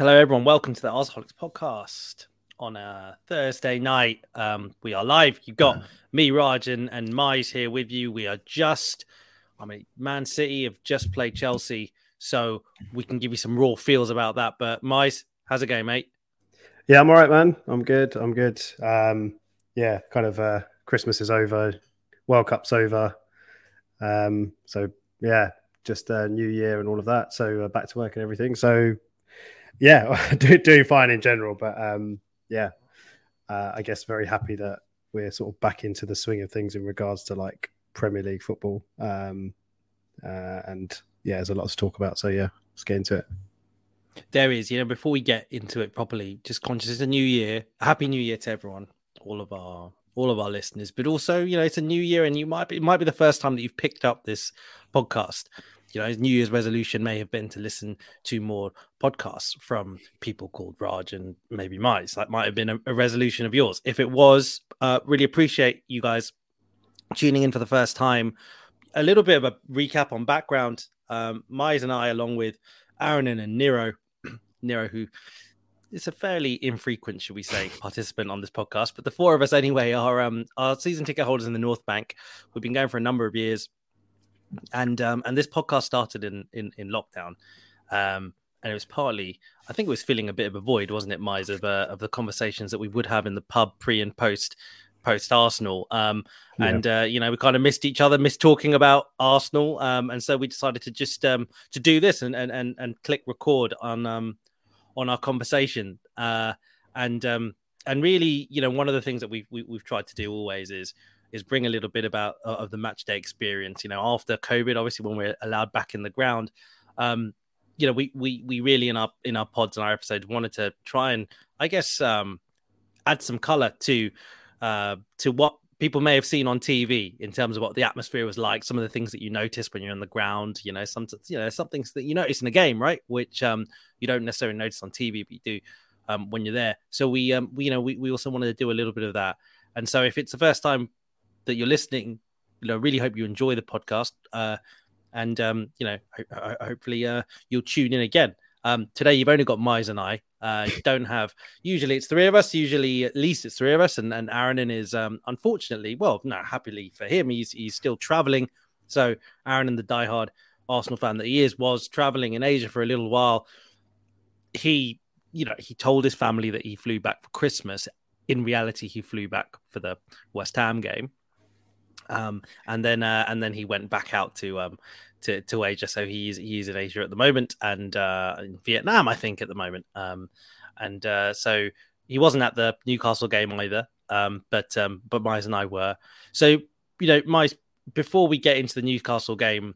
Hello, everyone. Welcome to the Arseholics podcast on a Thursday night. Um, we are live. You've got me, Raj, and, and Mize here with you. We are just, I mean, Man City have just played Chelsea, so we can give you some raw feels about that. But Mize, how's it going, mate? Yeah, I'm all right, man. I'm good. I'm good. Um, yeah, kind of uh, Christmas is over, World Cup's over. Um, so yeah, just uh, New Year and all of that. So uh, back to work and everything. So yeah, do, doing fine in general. But um, yeah, uh, I guess very happy that we're sort of back into the swing of things in regards to like Premier League football. Um, uh, and yeah, there's a lot to talk about. So yeah, let's get into it. There is, you know, before we get into it properly, just conscious it's a new year. Happy New Year to everyone, all of our all of our listeners, but also, you know, it's a new year and you might be it might be the first time that you've picked up this podcast. You know, his New Year's resolution may have been to listen to more podcasts from people called Raj and maybe Mize. That might have been a, a resolution of yours. If it was, uh, really appreciate you guys tuning in for the first time. A little bit of a recap on background. Um, Mize and I, along with Aaron and Nero, Nero, who is a fairly infrequent, should we say, participant on this podcast, but the four of us anyway are um, season ticket holders in the North Bank. We've been going for a number of years, and um, and this podcast started in in, in lockdown. Um, and it was partly, I think it was filling a bit of a void, wasn't it, Mize, of, uh, of the conversations that we would have in the pub pre and post post Arsenal. Um, yeah. And uh, you know, we kind of missed each other, missed talking about Arsenal, um, and so we decided to just um, to do this and and and, and click record on um, on our conversation. Uh, and um, and really, you know, one of the things that we've we, have we have tried to do always is is bring a little bit about uh, of the match day experience. You know, after COVID, obviously when we're allowed back in the ground. Um, you know, we, we we really in our in our pods and our episodes wanted to try and I guess um, add some color to uh, to what people may have seen on TV in terms of what the atmosphere was like, some of the things that you notice when you're on the ground, you know, some you know, some things that you notice in a game, right? Which um you don't necessarily notice on TV, but you do um when you're there. So we um we you know we, we also wanted to do a little bit of that. And so if it's the first time that you're listening, you know, really hope you enjoy the podcast. Uh and um, you know, ho- ho- hopefully uh you'll tune in again. Um, today you've only got Mize and I. Uh, don't have. Usually it's three of us. Usually at least it's three of us. And and Aaron is um, unfortunately, well, no, happily for him, he's he's still traveling. So Aaron, and the diehard Arsenal fan that he is, was traveling in Asia for a little while. He, you know, he told his family that he flew back for Christmas. In reality, he flew back for the West Ham game. Um, and then uh, and then he went back out to um, to, to Asia. So he's he's in Asia at the moment and uh, in Vietnam, I think, at the moment. Um, and uh, so he wasn't at the Newcastle game either. Um, but um, but Mize and I were. So you know, Mize, before we get into the Newcastle game,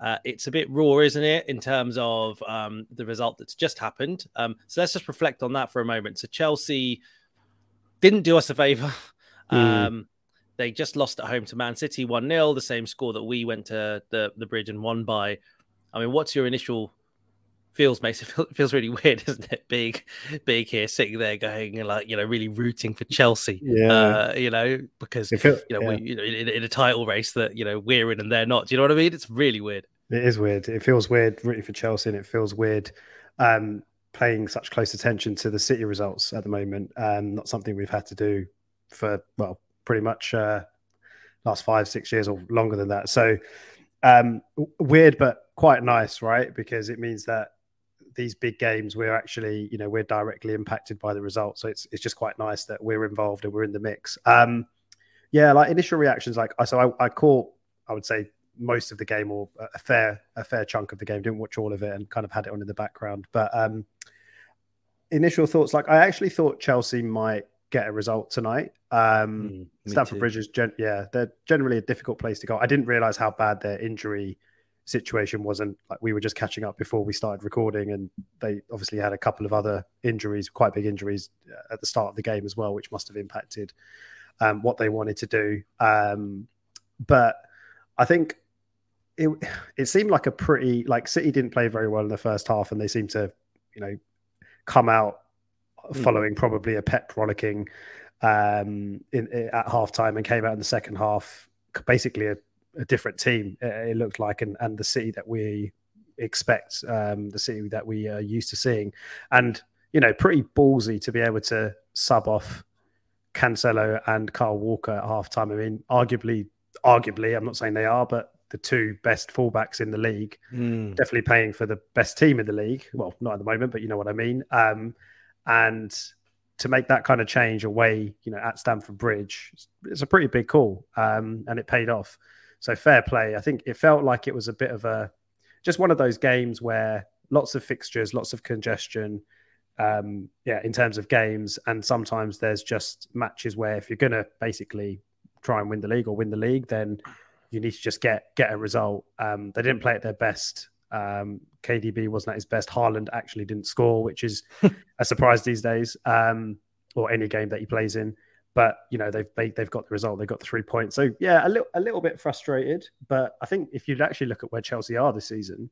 uh, it's a bit raw, isn't it, in terms of um, the result that's just happened? Um, so let's just reflect on that for a moment. So Chelsea didn't do us a favour. Mm. Um, they just lost at home to Man City 1 0, the same score that we went to the, the bridge and won by. I mean, what's your initial feels, mate? It feels really weird, isn't it? Big, big here, sitting there going, like, you know, really rooting for Chelsea. Yeah. Uh, you know, because, feel, you know, yeah. we, you know in, in, a title race that, you know, we're in and they're not. Do you know what I mean? It's really weird. It is weird. It feels weird rooting for Chelsea and it feels weird um, paying such close attention to the City results at the moment. Um, not something we've had to do for, well, pretty much uh, last five, six years or longer than that. So um, weird, but quite nice, right? Because it means that these big games, we're actually, you know, we're directly impacted by the results. So it's it's just quite nice that we're involved and we're in the mix. Um, yeah, like initial reactions, like so I, I caught, I would say most of the game or a fair a fair chunk of the game. Didn't watch all of it and kind of had it on in the background. But um, initial thoughts, like I actually thought Chelsea might get a result tonight. Um, mm, Stamford Bridge is, gen- yeah, they're generally a difficult place to go. I didn't realize how bad their injury situation wasn't. Like we were just catching up before we started recording, and they obviously had a couple of other injuries, quite big injuries uh, at the start of the game as well, which must have impacted um, what they wanted to do. Um, but I think it it seemed like a pretty like City didn't play very well in the first half, and they seemed to, you know, come out Hmm. following probably a pep rollicking um, in, in, at halftime and came out in the second half basically a, a different team. It, it, looked like, and, and the city that we expect um, the City that we are used to seeing. And you know, pretty ballsy to be able to sub off Cancelo and Kyle Walker at halftime. I mean, arguably, arguably, I'm not saying they are, but the two best fullbacks in the league, mm. definitely paying for the best team in the league. Well, not at the moment, but you know what I mean. Um, and to make that kind of change away, you know, at Stamford Bridge, it's a pretty big call, um, and it paid off. So fair play. I think it felt like it was a bit of a just one of those games where lots of fixtures, lots of congestion. Um, yeah, in terms of games, and sometimes there's just matches where if you're going to basically try and win the league or win the league, then you need to just get get a result. Um, they didn't play at their best. Um, KDB wasn't at his best. Haaland actually didn't score, which is a surprise these days, um, or any game that he plays in. But you know they've they, have they have got the result. They've got the three points. So yeah, a little a little bit frustrated. But I think if you'd actually look at where Chelsea are this season,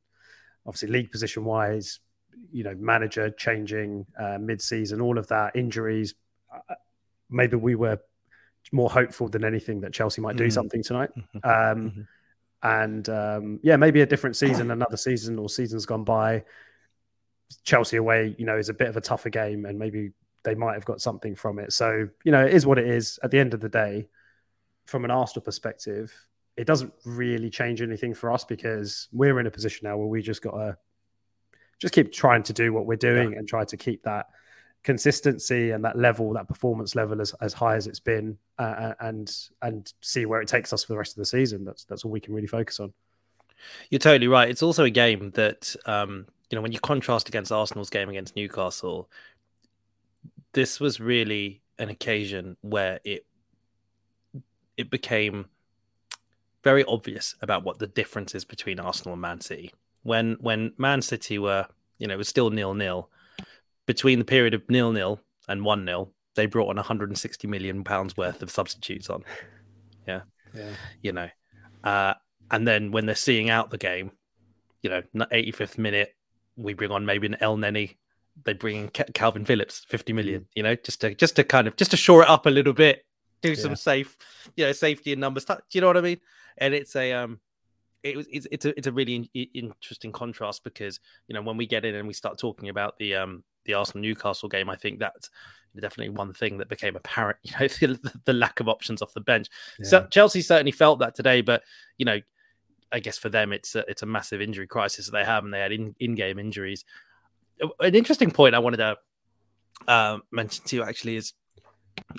obviously league position wise, you know manager changing uh, mid season, all of that injuries. Uh, maybe we were more hopeful than anything that Chelsea might do mm. something tonight. Mm-hmm. Um, mm-hmm. And um, yeah, maybe a different season, another season or seasons gone by. Chelsea away, you know, is a bit of a tougher game, and maybe they might have got something from it. So you know, it is what it is. At the end of the day, from an Arsenal perspective, it doesn't really change anything for us because we're in a position now where we just got to just keep trying to do what we're doing yeah. and try to keep that consistency and that level, that performance level as, as high as it's been, uh, uh, and and see where it takes us for the rest of the season. That's that's all we can really focus on. You're totally right. It's also a game that um, you know when you contrast against Arsenal's game against Newcastle, this was really an occasion where it it became very obvious about what the difference is between Arsenal and Man City. When when Man City were, you know, it was still nil nil between the period of nil nil and one nil, they brought on 160 million pounds worth of substitutes on. Yeah, yeah, you know, uh, and then when they're seeing out the game, you know, 85th minute, we bring on maybe an Elneny. They bring in Kalvin Phillips, 50 million. Mm. You know, just to just to kind of just to shore it up a little bit, do yeah. some safe, you know, safety and numbers. Do you know what I mean? And it's a um, it was it's, it's a it's a really in, interesting contrast because you know when we get in and we start talking about the um the Arsenal Newcastle game, I think that's definitely one thing that became apparent. You know, the, the lack of options off the bench. Yeah. So Chelsea certainly felt that today, but you know, I guess for them it's a, it's a massive injury crisis that they have, and they had in in game injuries. An interesting point I wanted to uh, mention to you actually is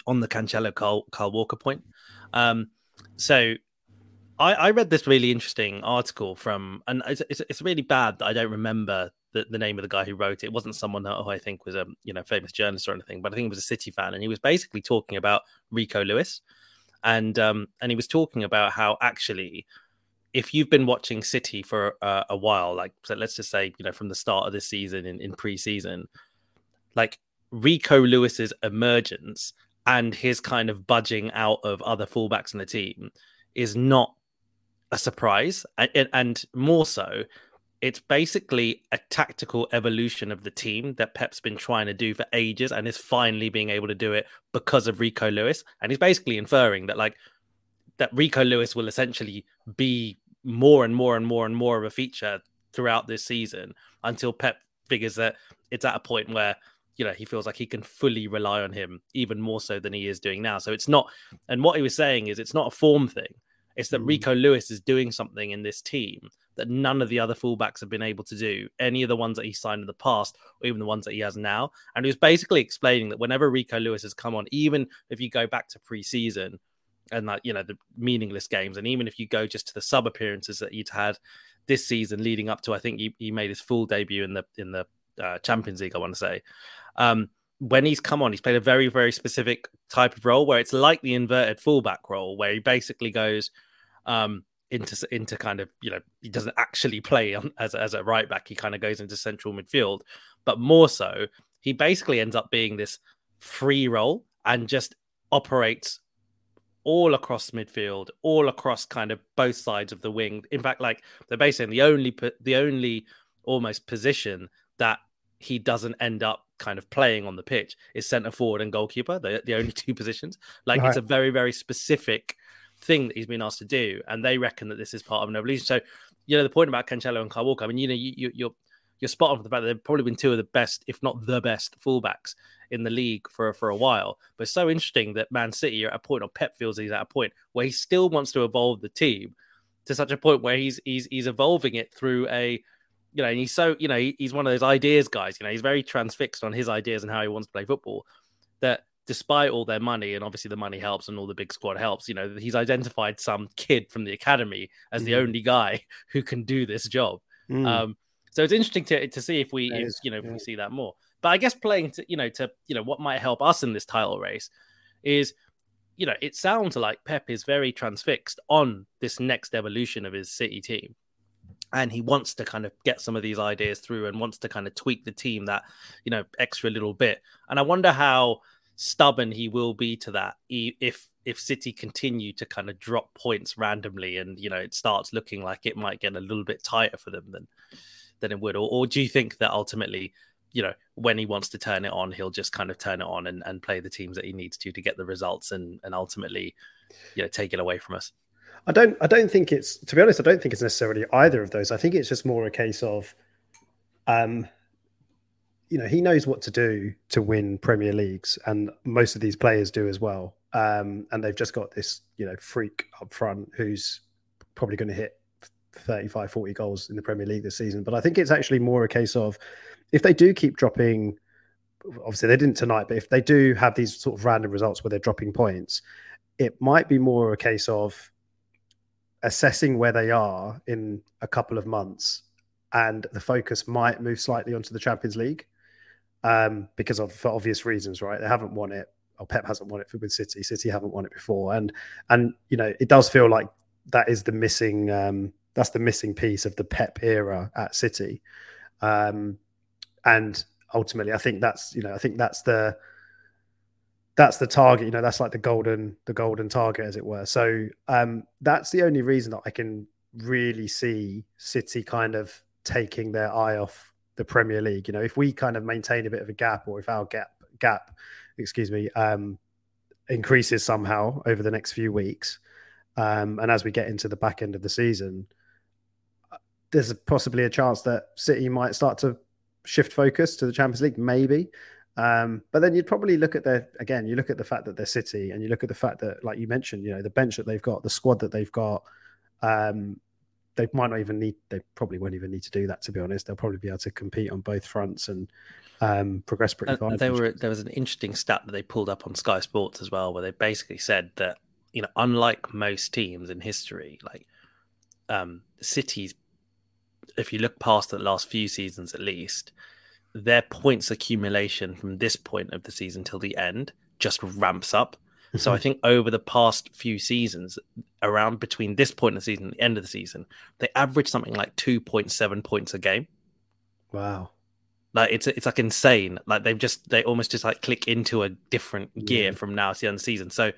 on the Cancelo Kyle, Kyle Walker point. Um, so I, I, read this really interesting article from, and it's, it's, it's, really bad that I don't remember the, the name of the guy who wrote it. It wasn't someone who I think was a you know famous journalist or anything, but I think it was a City fan, and he was basically talking about Rico Lewis, and um, and he was talking about how actually, if you've been watching City for uh, a while, like so let's just say you know from the start of the season in, in pre-season, like Rico Lewis's emergence and his kind of budging out of other fullbacks in the team is not a surprise, and, and more so it's basically a tactical evolution of the team that Pep's been trying to do for ages and is finally being able to do it because of Rico Lewis. And he's basically inferring that like that Rico Lewis will essentially be more and more and more and more of a feature throughout this season until Pep figures that it's at a point where you know he feels like he can fully rely on him even more so than he is doing now. So it's not and what he was saying is it's not a form thing. It's that mm. Rico Lewis is doing something in this team that none of the other fullbacks have been able to do, any of the ones that he signed in the past, or even the ones that he has now. And he was basically explaining that whenever Rico Lewis has come on, even if you go back to preseason and like you know the meaningless games, and even if you go just to the sub appearances that he'd had this season, leading up to I think he, he made his full debut in the in the uh, Champions League, I want to say. Um, when he's come on, he's played a very, very specific type of role where it's like the inverted fullback role, where he basically goes, um, into into kind of you know he doesn't actually play on, as as a right back. He kind of goes into central midfield, but more so he basically ends up being this free role and just operates all across midfield, all across kind of both sides of the wing. In fact, like they're basically the only the only almost position that he doesn't end up kind of playing on the pitch is centre forward and goalkeeper. The the only two positions. Like right. it's a very very specific thing that he's been asked to do, and they reckon that this is part of an evolution. So you know the point about Cancelo and Kyle Walker. I mean, you know, you, you you're you're spot on for the fact that they've probably been two of the best, if not the best, fullbacks in the league for for a while. But it's so interesting that Man City are at a point, or Pep feels he's at a point where he still wants to evolve the team to such a point where he's he's he's evolving it through a you know, and he's so you know he, he's one of those ideas guys. You know, he's very transfixed on his ideas and how he wants to play football. That despite all their money, and obviously the money helps and all the big squad helps, you know, he's identified some kid from the academy as mm. the only guy who can do this job. Mm. Um, so it's interesting to, to see if we, if, you know, if we see that more. But I guess playing to, you know, to, you know, what might help us in this title race is, you know, it sounds like Pep is very transfixed on this next evolution of his City team. And he wants to kind of get some of these ideas through and wants to kind of tweak the team that, you know, extra little bit. And I wonder how stubborn he will be to that if if City continue to kind of drop points randomly and you know it starts looking like it might get a little bit tighter for them than than it would. Or, or do you think that ultimately you know when he wants to turn it on he'll just kind of turn it on and, and play the teams that he needs to to get the results and and ultimately you know take it away from us? I don't I don't think it's to be honest I don't think it's necessarily either of those. I think it's just more a case of um you know he knows what to do to win Premier Leagues, and most of these players do as well. Um, and they've just got this you know freak up front who's probably going to hit 35, 40 goals in the Premier League this season. But I think it's actually more a case of if they do keep dropping. Obviously, they didn't tonight, but if they do have these sort of random results where they're dropping points, it might be more a case of assessing where they are in a couple of months and the focus might move slightly onto the Champions League um, because of for obvious reasons, right? They haven't won it. Or Pep hasn't won it for with City. City haven't won it before, and and you know it does feel like that is the missing um, that's the missing piece of the Pep era at City, um, and ultimately, I think that's you know I think that's the that's the target. You know, that's like the golden the golden target, as it were. So um, that's the only reason that I can really see City kind of taking their eye off the Premier League. You know, if we kind of maintain a bit of a gap, or if our gap gap, excuse me, um, increases somehow over the next few weeks, um, and as we get into the back end of the season, there's possibly a chance that City might start to shift focus to the Champions League, maybe. Um, but then you'd probably look at their again, you look at the fact that they're City, and you look at the fact that, like you mentioned, you know, the bench that they've got, the squad that they've got. Um, they might not even need they probably won't even need to do that to be honest. They'll probably be able to compete on both fronts and um, progress pretty far. there were there was an interesting stat that they pulled up on sky sports as well where they basically said that you know unlike most teams in history like um cities if you look past the last few seasons at least their points accumulation from this point of the season till the end just ramps up so I think over the past few seasons, around between this point in the season and the end of the season, they average something like 2.7 points a game. Wow. Like it's it's like insane. Like they've just they almost just like click into a different gear yeah. from now to the end of the season. So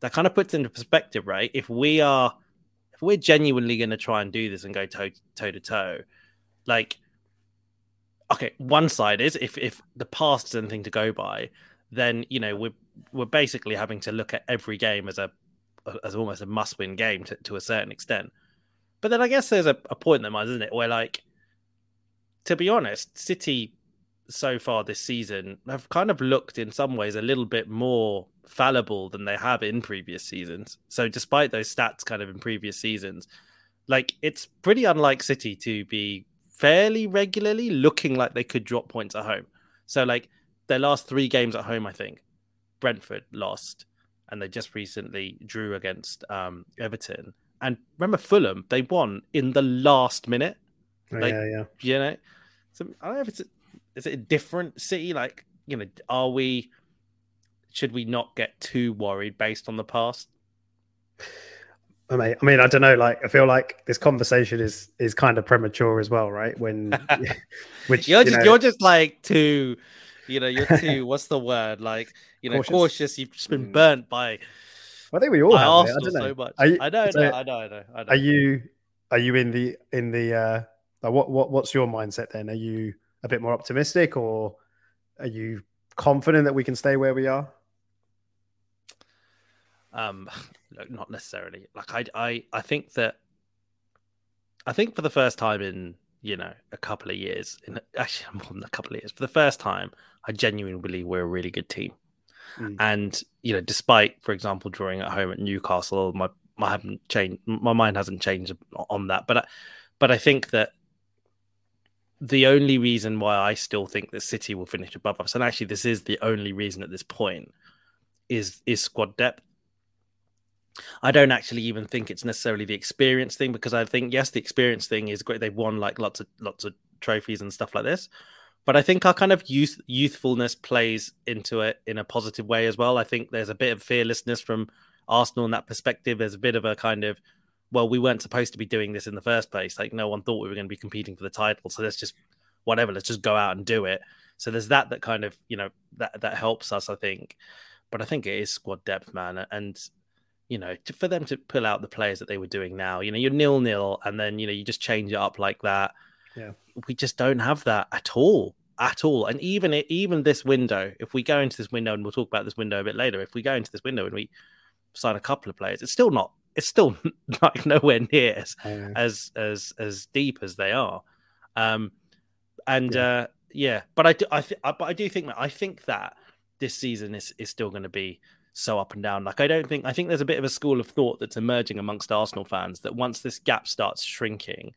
that kind of puts into perspective, right? If we are if we're genuinely going to try and do this and go toe toe to toe, like okay, one side is if if the past is anything to go by, then you know we're we're basically having to look at every game as a as almost a must win game to, to a certain extent. But then I guess there's a, a point in mind, isn't it, where like to be honest, City so far this season have kind of looked in some ways a little bit more fallible than they have in previous seasons. So despite those stats kind of in previous seasons, like it's pretty unlike City to be fairly regularly looking like they could drop points at home. So like their last three games at home, I think Brentford lost, and they just recently drew against um, Everton. And remember Fulham, they won in the last minute. Oh, like, yeah, yeah. You know, so I don't know if it's a, is it a different city? Like, you know, are we? Should we not get too worried based on the past? I mean, I mean, I don't know. Like, I feel like this conversation is is kind of premature as well, right? When, which you're just you know... you're just like too you know, you're too. what's the word? Like, you know, cautious. cautious you've just been mm. burnt by. I think we all have. Arsenal I don't know. so much. You, I, know, so, I know, I know, I know. Are you are you in the in the uh like what what what's your mindset then? Are you a bit more optimistic or are you confident that we can stay where we are? Um, not necessarily. Like I, I, I think that I think for the first time in you know a couple of years, in actually more than a couple of years, for the first time, I genuinely believe we're a really good team. Mm. And you know, despite, for example, drawing at home at Newcastle, my I haven't changed. My mind hasn't changed on that, but I, but I think that the only reason why I still think that City will finish above us, and actually this is the only reason at this point, is is squad depth. I don't actually even think it's necessarily the experience thing because I think yes, the experience thing is great. They've won like lots of lots of trophies and stuff like this, but I think our kind of youth youthfulness plays into it in a positive way as well. I think there's a bit of fearlessness from Arsenal in that perspective. There's a bit of a kind of well, we weren't supposed to be doing this in the first place. Like no one thought we were going to be competing for the title, so let's just whatever, let's just go out and do it. So there's that that kind of you know that that helps us, I think. But I think it is squad depth, man, and you know to, for them to pull out the players that they were doing now. You know, you're nil nil, and then you know you just change it up like that. Yeah, we just don't have that at all at all. And even even this window, if we go into this window, and we'll talk about this window a bit later, if we go into this window and we sign a couple of players, it's still not it's still like nowhere near as oh, as as as deep as they are. Um, and yeah. uh, yeah, but I do I th- I, but I do think that I think that this season is is still going to be so up and down. Like I don't think I think there's a bit of a school of thought that's emerging amongst Arsenal fans that once this gap starts shrinking,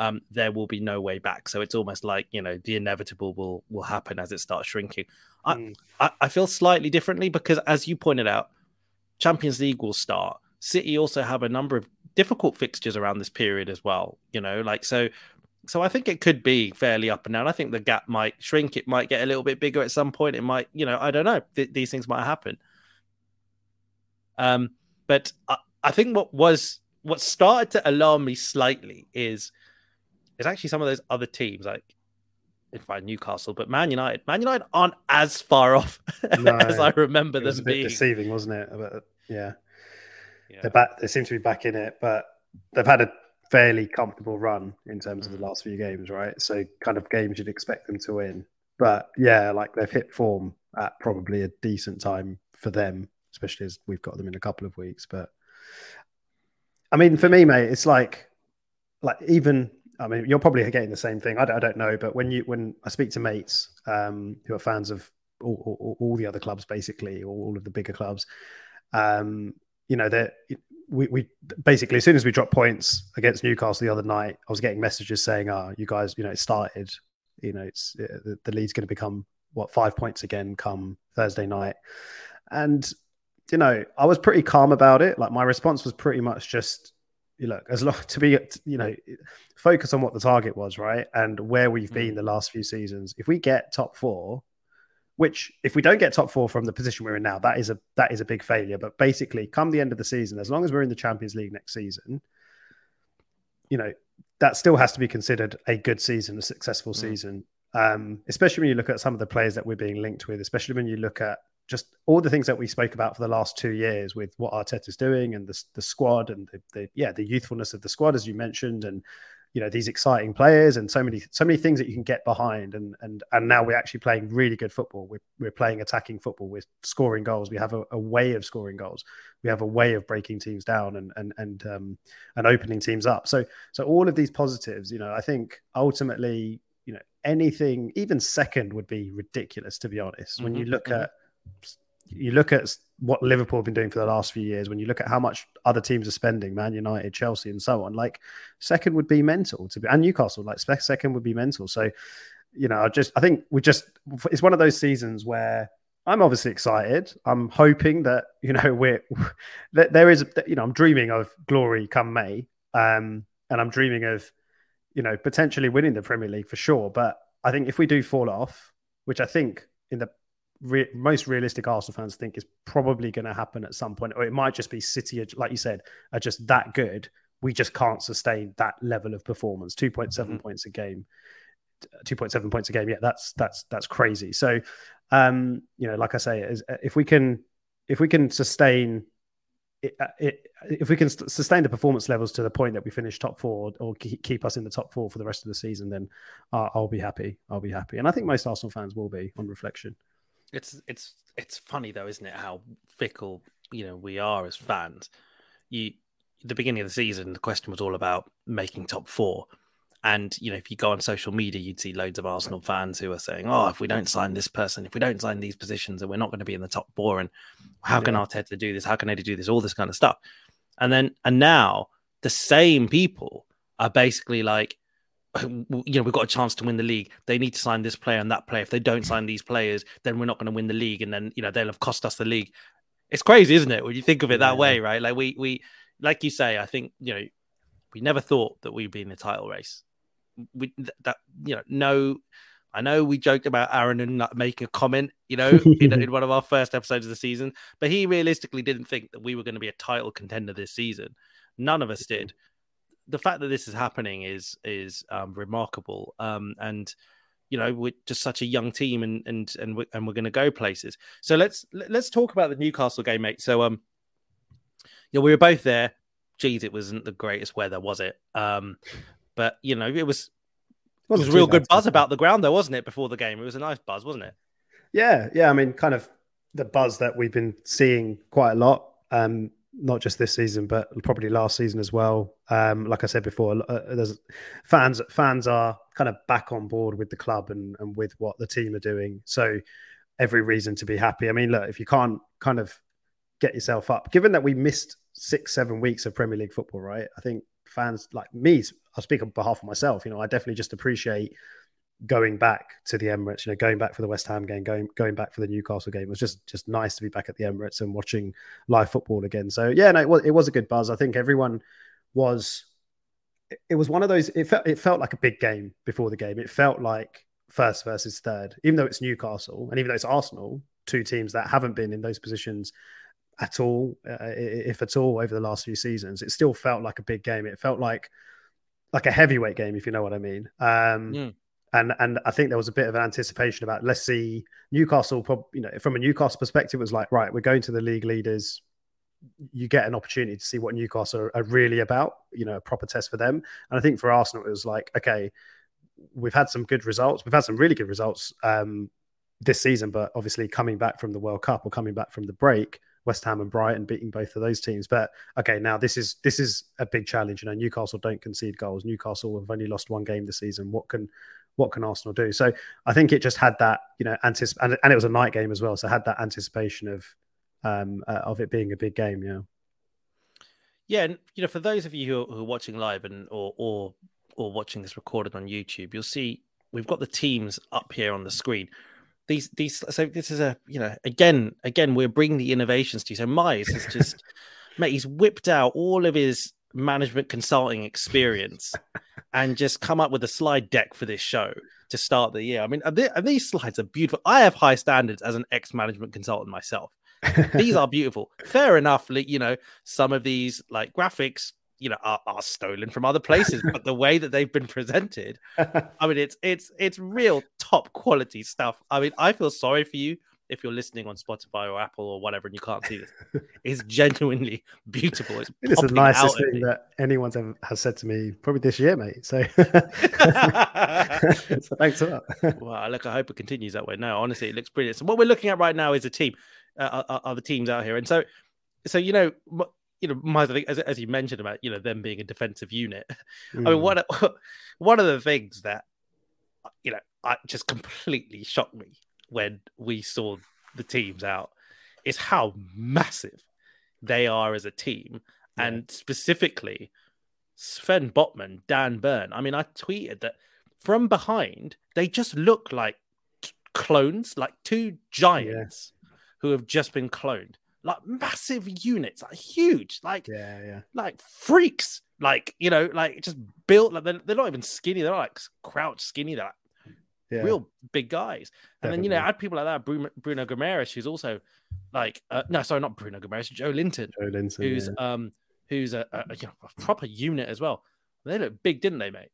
um, there will be no way back. So it's almost like you know the inevitable will will happen as it starts shrinking. Mm. I, I I feel slightly differently because as you pointed out, Champions League will start City also have a number of difficult fixtures around this period as well. You know, like so. So I think it could be fairly up and down. I think the gap might shrink. It might get a little bit bigger at some point. It might, you know, I don't know. Th- these things might happen. Um, but I, I think what was what started to alarm me slightly is is actually some of those other teams like in fact Newcastle, but Man United. Man United aren't as far off no, as I remember them being. Deceiving, wasn't it? But, yeah. Yeah. They're back. They seem to be back in it, but they've had a fairly comfortable run in terms of the mm. last few games, right? So kind of games you'd expect them to win. But yeah, like they've hit form at probably a decent time for them, especially as we've got them in a couple of weeks. But I mean, for me, mate, it's like like even I mean, you're probably getting the same thing. I don't, I don't know, but when you when I speak to mates um, who are fans of all, all, all, the other clubs, basically, or all of the bigger clubs, um, you know that we, we basically as soon as we dropped points against Newcastle the other night, I was getting messages saying, "Ah, oh, you guys, you know, it started. You know, it's uh, the, the lead's going to become what five points again come Thursday night." And you know, I was pretty calm about it. Like my response was pretty much just, look, as long to be, you know, focus on what the target was, right, and where we've been mm. the last few seasons. If we get top four, which if we don't get top four from the position we're in now, that is a that is a big failure. But basically, come the end of the season, as long as we're in the Champions League next season, you know that still has to be considered a good season, a successful mm. season. Um, especially when you look at some of the players that we're being linked with, especially when you look at just all the things that we spoke about for the last two years with what Arteta's doing and the, the squad and the, the yeah the youthfulness of the squad as you mentioned and you know these exciting players and so many so many things that you can get behind. And and and now we're actually playing really good football. We're, we're playing attacking football. We're scoring goals. We have a, a way of scoring goals. We have a way of breaking teams down and and and um and opening teams up. So so all of these positives you know i think ultimately you know anything even second would be ridiculous to be honest. Mm-hmm. when you look mm-hmm. at you look at what Liverpool have been doing for the last few years, when you look at how much other teams are spending, Man United, Chelsea, and so on, like second would be mental to be, and Newcastle, like second would be mental. So, you know, I just, I think we just, it's one of those seasons where I'm obviously excited. I'm hoping that, you know, we're, that there is, you know, I'm dreaming of glory come May. Um, and I'm dreaming of, you know, potentially winning the Premier League for sure. But I think if we do fall off, which I think in the re- most realistic Arsenal fans think is probably going to happen at some point, or it might just be City, like you said, are just that good. We just can't sustain that level of performance. Two point seven mm mm-hmm. points a game, two point seven points a game. Yeah, that's that's that's crazy. So, um, you know, like I say, if we can if we can sustain it, uh, it, if we can sustain the performance levels to the point that we finish top four or keep us in the top four for the rest of the season, then uh, I'll be happy. I'll be happy, and I think most Arsenal fans will be on reflection. It's it's it's funny though, isn't it? How fickle you know we are as fans. You the beginning of the season, the question was all about making top four. And you know, if you go on social media, you'd see loads of Arsenal fans who are saying, "Oh, if we don't sign this person, if we don't sign these positions, then we're not going to be in the top four. And how can yeah. Arteta do this? How can Eddie do this? All this kind of stuff. And then, and now the same people are basically like, you know, we've got a chance to win the league. They need to sign this player and that player. If they don't sign these players, then we're not going to win the league, and then you know they'll have cost us the league. It's crazy, isn't it? When you think of it that yeah. way, right? Like we we like you say, I think you know we never thought that we'd be in the title race. We that you know no. I know we joked about Aaron and making a comment, you know, in, in, one of our first episodes of the season, but he realistically didn't think that we were going to be a title contender this season. None of us did the fact that this is happening is is um, remarkable. Um, and you know we're just such a young team, and and and we're, and we're going to go places. So let's let's talk about the Newcastle game, mate. So um, yeah, we were both there. Geez, it wasn't the greatest weather, was it? Um, but you know it was. It was a real good buzz about the ground, though, wasn't it? Before the game, it was a nice buzz, wasn't it? Yeah, yeah. I mean, kind of the buzz that we've been seeing quite a lot. Um, not just this season, but probably last season as well. Um, like I said before, uh, there's fans. Fans are kind of back on board with the club and, and with what the team are doing. So every reason to be happy. I mean, look, if you can't kind of get yourself up, given that we missed six, seven weeks of Premier League football, right? I think fans like me, I speak on behalf of myself. You know, I definitely just appreciate going back to the Emirates, you know, going back for the West Ham game, going going back for the Newcastle game. It was just just nice to be back at the Emirates and watching live football again. So yeah, no, it was, it was a good buzz. I think everyone was. It was one of those. It felt it felt like a big game before the game. It felt like first versus third, even though it's Newcastle and even though it's Arsenal, two teams that haven't been in those positions at all, uh, if at all, over the last few seasons. It still felt like a big game. It felt like like a heavyweight game, if you know what I mean. Um, mm and and I think there was a bit of an anticipation about let's see Newcastle. You know, from a Newcastle perspective, it was like right, we're going to the league leaders. You get an opportunity to see what Newcastle are, are really about. You know, a proper test for them. And I think for Arsenal, it was like okay, we've had some good results. We've had some really good results um, this season, but obviously coming back from the World Cup or coming back from the break, West Ham and Brighton beating both of those teams. But okay, now this is this is a big challenge. You know, Newcastle don't concede goals. Newcastle have only lost one game this season. What can what can Arsenal do? So I think it just had that, you know, anticip- and, and it was a night game as well. So had that anticipation of um, uh, of it being a big game. Yeah. Yeah, and you know, for those of you who are, who are watching live and or or or watching this recorded on YouTube, you'll see we've got the teams up here on the screen. These these so this is a you know again again we're bringing the innovations to you. So Mize has just mate, he's whipped out all of his management consulting experience and just come up with a slide deck for this show to start the year. I mean, these slides are beautiful. I have high standards as an ex management consultant myself. these are beautiful. Fair enough. You know, some of these like graphics, you know, are, are stolen from other places, but the way that they've been presented, I mean, it's it's it's real top quality stuff. I mean, I feel sorry for you if you're listening on Spotify or Apple or whatever and you can't see this, it's genuinely beautiful. It's, it's the nicest thing that anyone's ever has said to me probably this year, mate. So, so thanks a lot. well, look, I hope it continues that way. No, honestly, it looks brilliant. So what we're looking at right now is a team, uh, are, are the teams out here, and so, so you know, you know, my, as, as you mentioned about you know them being a defensive unit. Mm. I mean, one one of the things that you know I, just completely shocked me when we saw the teams out is how massive they are as a team. Yeah. And specifically, Sven Botman, Dan Burn. I mean, I tweeted that from behind, they just look like t- clones, like two giants yeah. who have just been cloned. Like massive units, like huge, like yeah, yeah, like freaks, like you know, like just built. Like they're, they're not even skinny; they're like crouch skinny. They're like yeah. real big guys. And Definitely. then you know, add people like that, Bruno, Bruno Guimaraes, who's also like, uh, no, sorry, not Bruno Guimaraes, Joelinton, Joe Linton, who's yeah. um, who's a, a, you know, a, proper unit as well. They look big, didn't they, mate?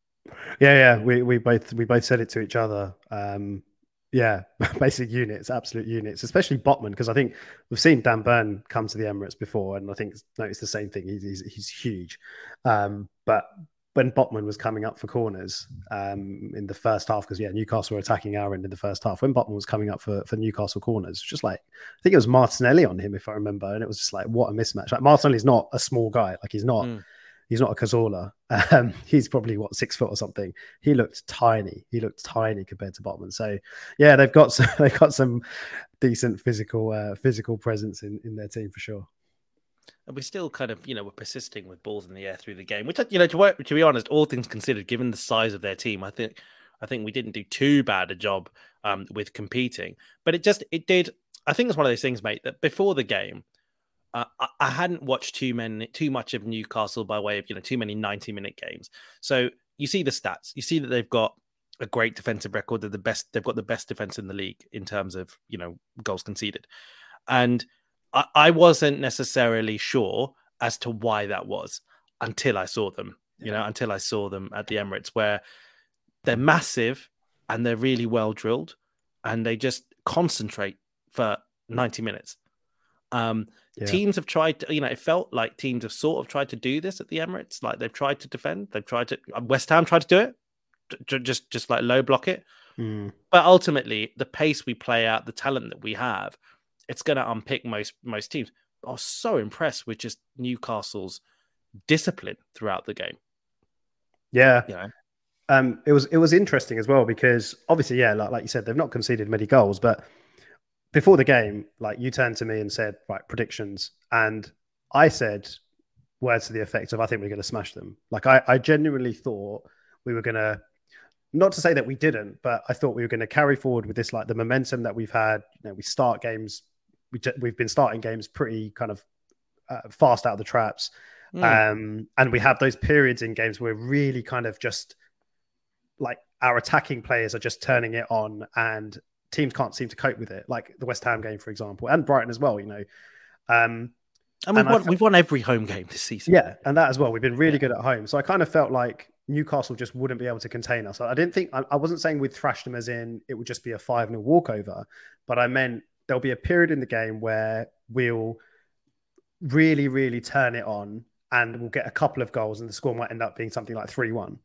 Yeah, yeah. We we both we both said it to each other. Um, yeah, basic units, absolute units, especially Botman, because I think we've seen Dan Burn come to the Emirates before, and I think noticed the same thing. He's he's, he's huge, um, but when Botman was coming up for corners um, in the first half, because yeah, Newcastle were attacking our end in the first half. When Botman was coming up for, for Newcastle corners, just like I think it was Martinelli on him, if I remember, and it was just like what a mismatch. Like Martinelli's not a small guy, like he's not. Mm. He's not a Cazorla. Um, he's probably what six foot or something. He looked tiny. He looked tiny compared to Botman. So, yeah, they've got some, they've got some decent physical uh, physical presence in, in their team for sure and we're still kind of you know we're persisting with balls in the air through the game which you know to, work, to be honest all things considered given the size of their team i think i think we didn't do too bad a job um, with competing. But it just it did i think it's one of those things mate that before the game uh, I, I, hadn't watched too many too much of newcastle by way of you know too many 90 minute games. So you see the stats you see that they've got a great defensive record they're the best they've got the best defense in the league in terms of you know goals conceded. And I, I wasn't necessarily sure as to why that was until I saw them. You know, until I saw them at the Emirates, where they're massive and they're really well drilled, and they just concentrate for ninety minutes. Um, yeah. Teams have tried to, you know, it felt like teams have sort of tried to do this at the Emirates. Like they've tried to defend, they've tried to. Uh, West Ham tried to do it, just just like low block it. Mm. But ultimately, the pace we play out, the talent that we have, it's going to unpick most most teams. I was so impressed with just Newcastle's discipline throughout the game. Yeah. You know? Um, it was it was interesting as well because obviously, yeah, like, like you said, they've not conceded many goals, but before the game, like you turned to me and said, right, predictions. And I said words to the effect of I think we're gonna smash them. Like I, I genuinely thought we were gonna not to say that we didn't, but I thought we were going to carry forward with this, like the momentum that we've had. You know, we start games we we've been starting games pretty kind of uh, fast out of the traps, mm. um, and we have those periods in games where really kind of just like our attacking players are just turning it on, and teams can't seem to cope with it. Like the West Ham game, for example, and Brighton as well. You know. Um, and we've, and won, we've won every home game this season. Yeah, and that as well. We've been really yeah. good at home. So I kind of felt like Newcastle just wouldn't be able to contain us. I didn't think, I, I wasn't saying we'd thrash them as in it would just be a 5 0 walkover, but I meant there'll be a period in the game where we'll really, really turn it on and we'll get a couple of goals and the score might end up being something like 3 1.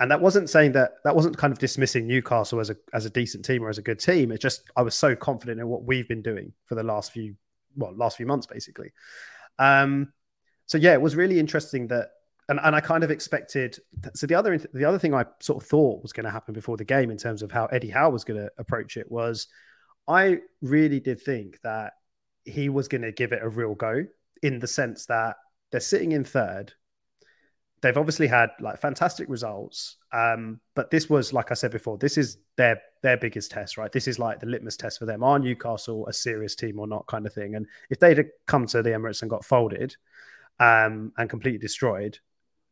And that wasn't saying that that wasn't kind of dismissing Newcastle as a as a decent team or as a good team. It's just I was so confident in what we've been doing for the last few well last few months basically. Um, so yeah, it was really interesting that and, and I kind of expected. So the other the other thing I sort of thought was going to happen before the game in terms of how Eddie Howe was going to approach it was I really did think that he was going to give it a real go in the sense that they're sitting in third. They've obviously had like fantastic results, um, but this was, like I said before, this is their their biggest test, right? This is like the litmus test for them: are Newcastle a serious team or not, kind of thing. And if they'd come to the Emirates and got folded um, and completely destroyed,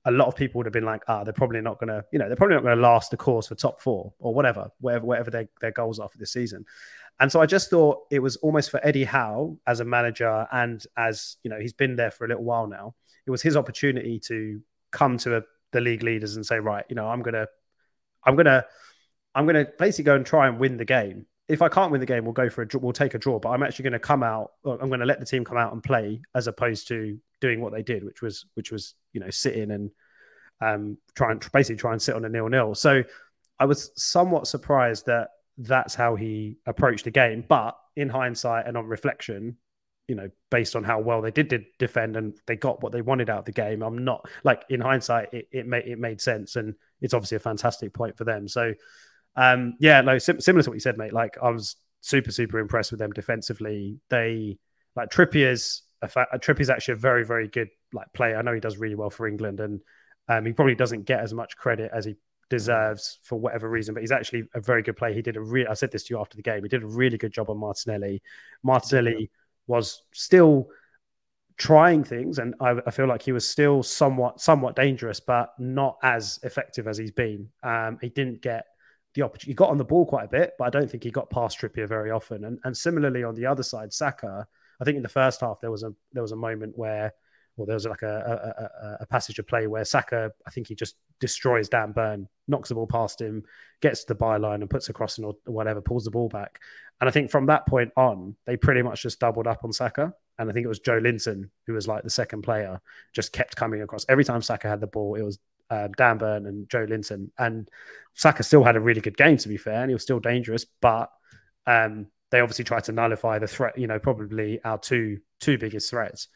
a lot of people would have been like, ah, they're probably not going to, you know, they're probably not going to last the course for top four or whatever, whatever, whatever their, their goals are for this season. And so I just thought it was almost for Eddie Howe as a manager and as, you know, he's been there for a little while now. It was his opportunity to come to a, the league leaders and say, right, you know, I'm going to, I'm going to, I'm going to basically go and try and win the game. If I can't win the game, we'll go for a, we'll take a draw, but I'm actually going to come out, I'm going to let the team come out and play as opposed to doing what they did, which was, which was, you know, sit in and, um, try and basically try and sit on a nil nil. So I was somewhat surprised that that's how he approached the game. But in hindsight and on reflection, you know, based on how well they did, did defend and they got what they wanted out of the game, I'm not like in hindsight, it, it made it made sense and it's obviously a fantastic point for them. So, um, yeah, no, sim- similar to what you said, mate. Like I was super super impressed with them defensively. They like Trippier's a fa- Trippier's actually a very very good like player. I know he does really well for England and um, he probably doesn't get as much credit as he deserves for whatever reason, but he's actually a very good player. He did a real, I said this to you after the game, he did a really good job on Martinelli. Martinelli was still trying things, and I, I, feel like he was still somewhat, somewhat dangerous, but not as effective as he's been. Um, he didn't get the opportunity. He got on the ball quite a bit, but I don't think he got past Trippier very often. And, and similarly on the other side, Saka, I think in the first half there was a there was a moment where well, there was like a, a, a, passage of play where Saka, I think he just destroys Dan Burn, knocks the ball past him, gets to the byline and puts a crossing or whatever, pulls the ball back. And I think from that point on, they pretty much just doubled up on Saka. And I think it was Joelinton who was like the second player, just kept coming across. Every time Saka had the ball, it was uh, Dan Burn and Joelinton. And Saka still had a really good game, to be fair, and he was still dangerous. But um, they obviously tried to nullify the threat. You know, probably our two two biggest threats.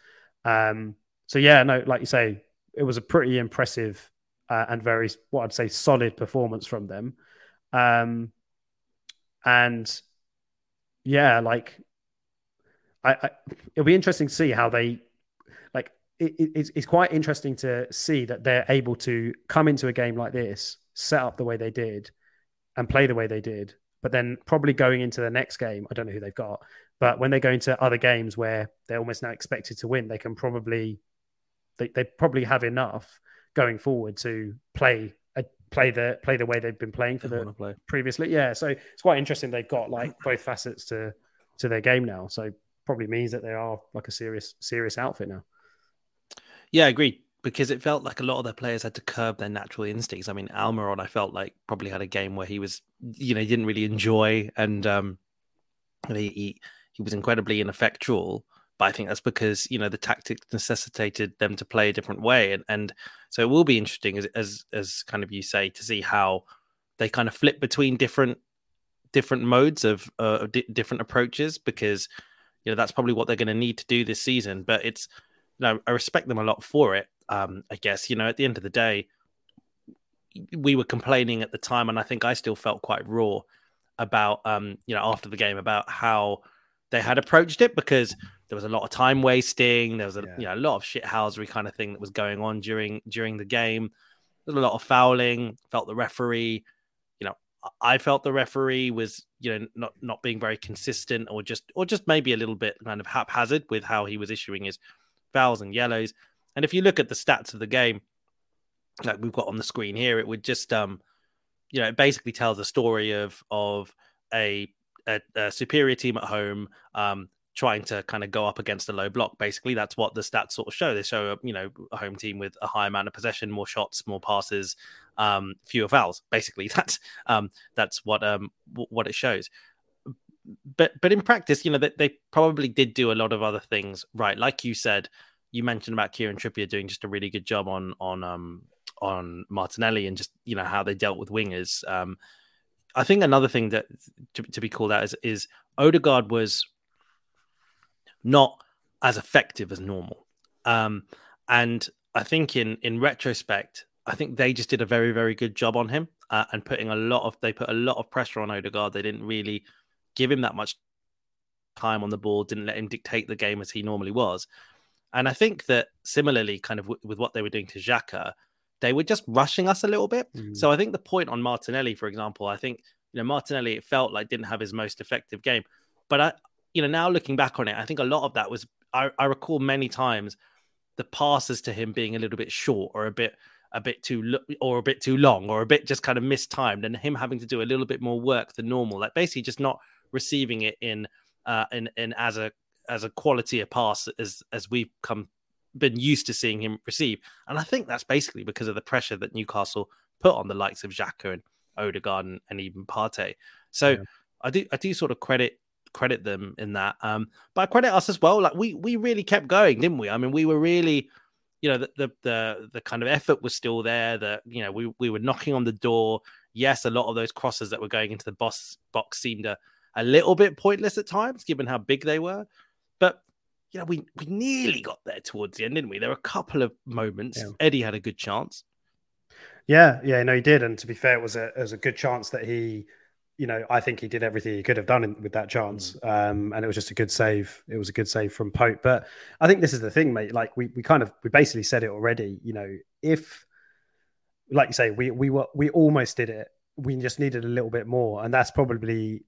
Um, so yeah, no, like you say, it was a pretty impressive uh, and very what I'd say solid performance from them. Um, and yeah, like I, I, it'll be interesting to see how they like. It, it's, it's quite interesting to see that they're able to come into a game like this, set up the way they did, and play the way they did. But then probably going into the next game, I don't know who they've got, but when they go into other games where they're almost now expected to win, they can probably they, they probably have enough going forward to play a, play the play the way they've been playing for the play. previously. Yeah, so it's quite interesting. They've got like both facets to to their game now. So probably means that they are like a serious serious outfit now. Yeah, I agree. Because it felt like a lot of their players had to curb their natural instincts. I mean, Almiron, I felt like probably had a game where he was, you know, he didn't really enjoy, and um, he he was incredibly ineffectual. But I think that's because you know the tactics necessitated them to play a different way, and and so it will be interesting as as as kind of you say to see how they kind of flip between different different modes of uh, different approaches because you know that's probably what they're going to need to do this season. But it's you know I respect them a lot for it. Um, I guess you know at the end of the day, we were complaining at the time, and I think I still felt quite raw about um, you know after the game about how they had approached it because there was a lot of time wasting. There was a yeah. you know a lot of shithousery kind of thing that was going on during during the game. There was a lot of fouling. Felt the referee, you know, I felt the referee was you know not not being very consistent or just or just maybe a little bit kind of haphazard with how he was issuing his fouls and yellows. And if you look at the stats of the game, like we've got on the screen here, it would just um you know it basically tells a story of of a a, a superior team at home um, trying to kind of go up against a low block. Basically, that's what the stats sort of show. They show, you know, a home team with a high amount of possession, more shots, more passes, um, fewer fouls. Basically, that's um, that's what um, w- what it shows. But but in practice, you know, they, they probably did do a lot of other things right. Like you said, you mentioned about Kieran Trippier doing just a really good job on on um, on Martinelli and just you know how they dealt with wingers. Um, I think another thing that to, to be called out is, is Odegaard was not as effective as normal. Um, and I think in in retrospect, I think they just did a very very good job on him uh, and putting a lot of they put a lot of pressure on Odegaard. They didn't really give him that much time on the ball, didn't let him dictate the game as he normally was. And I think that similarly, kind of w- with what they were doing to Xhaka, they were just rushing us a little bit. Mm. So I think the point on Martinelli, for example, I think you know Martinelli it felt like didn't have his most effective game, but I you know now looking back on it, I think a lot of that was I, I recall many times the passes to him being a little bit short or a bit a bit too or a bit too long or a bit just kind of mistimed and him having to do a little bit more work than normal like basically just not receiving it in uh in, in as a as a quality of pass as as we've come been used to seeing him receive. And I think that's basically because of the pressure that Newcastle put on the likes of Xhaka and Odegaard and, and even Partey. So yeah. I do I do sort of credit credit them in that. Um, but I credit us as well. Like we we really kept going, didn't we? I mean, we were really, you know, the the the, the kind of effort was still there. That you know, we we were knocking on the door. Yes, a lot of those crosses that were going into the boss box seemed a, a little bit pointless at times, given how big they were. But you know, we we nearly got there towards the end, didn't we? There were a couple of moments. Yeah. Eddie had a good chance. Yeah, yeah, no, he did. And to be fair, it was a it was a good chance that he, you know, I think he did everything he could have done in, with that chance. Mm. Um, and it was just a good save. It was a good save from Pope. But I think this is the thing, mate. Like we we kind of we basically said it already. You know, if like you say, we we were we almost did it. We just needed a little bit more, and that's probably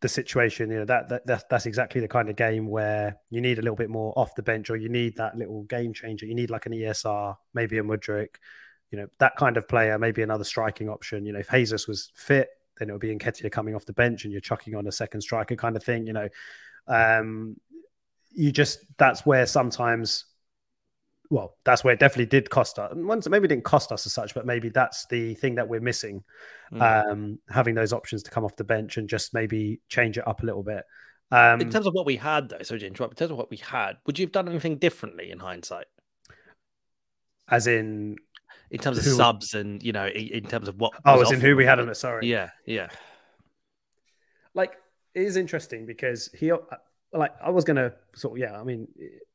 the situation, you know, that, that, that that's exactly the kind of game where you need a little bit more off the bench, or you need that little game changer. You need like an ESR, maybe a Mudryk, you know, that kind of player, maybe another striking option. You know, if Jesus was fit, then it would be Nketiah coming off the bench, and you're chucking on a second striker kind of thing. You know, um, you just that's where sometimes well, that's where it definitely did cost us. Once maybe it didn't cost us as such, but maybe that's the thing that we're missing. Mm. Um, having those options to come off the bench and just maybe change it up a little bit. Um, in terms of what we had, though, so to interrupt, in terms of what we had, would you have done anything differently in hindsight? As in, in terms of Who- subs and you know in, in terms of what. Oh, was as in who we had on it. Sorry. Yeah, yeah. like it is interesting because he like I was gonna sort of yeah I mean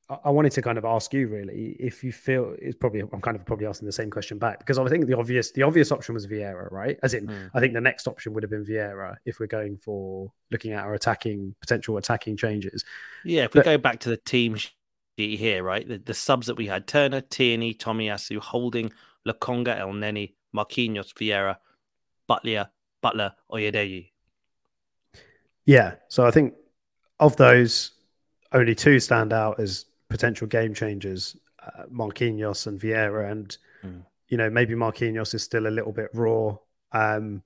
I, wanted to kind of ask you really if you feel it's probably I'm kind of probably asking the same question back because I think the obvious the obvious option was Vieira right as in Mm. I think the next option would have been Vieira if we're going for looking at our attacking potential attacking changes Yeah, if we go back to the team sheet here, right? The, the subs that we had Turner, Tierney, Tomiyasu, Holding, Lokonga, El Neni, Marquinhos, Vieira, Butler, Butler, Oyedeji. yeah so I think of those only two stand out as potential game changers uh, Marquinhos and Vieira and Mm. you know maybe Marquinhos is still a little bit raw. Um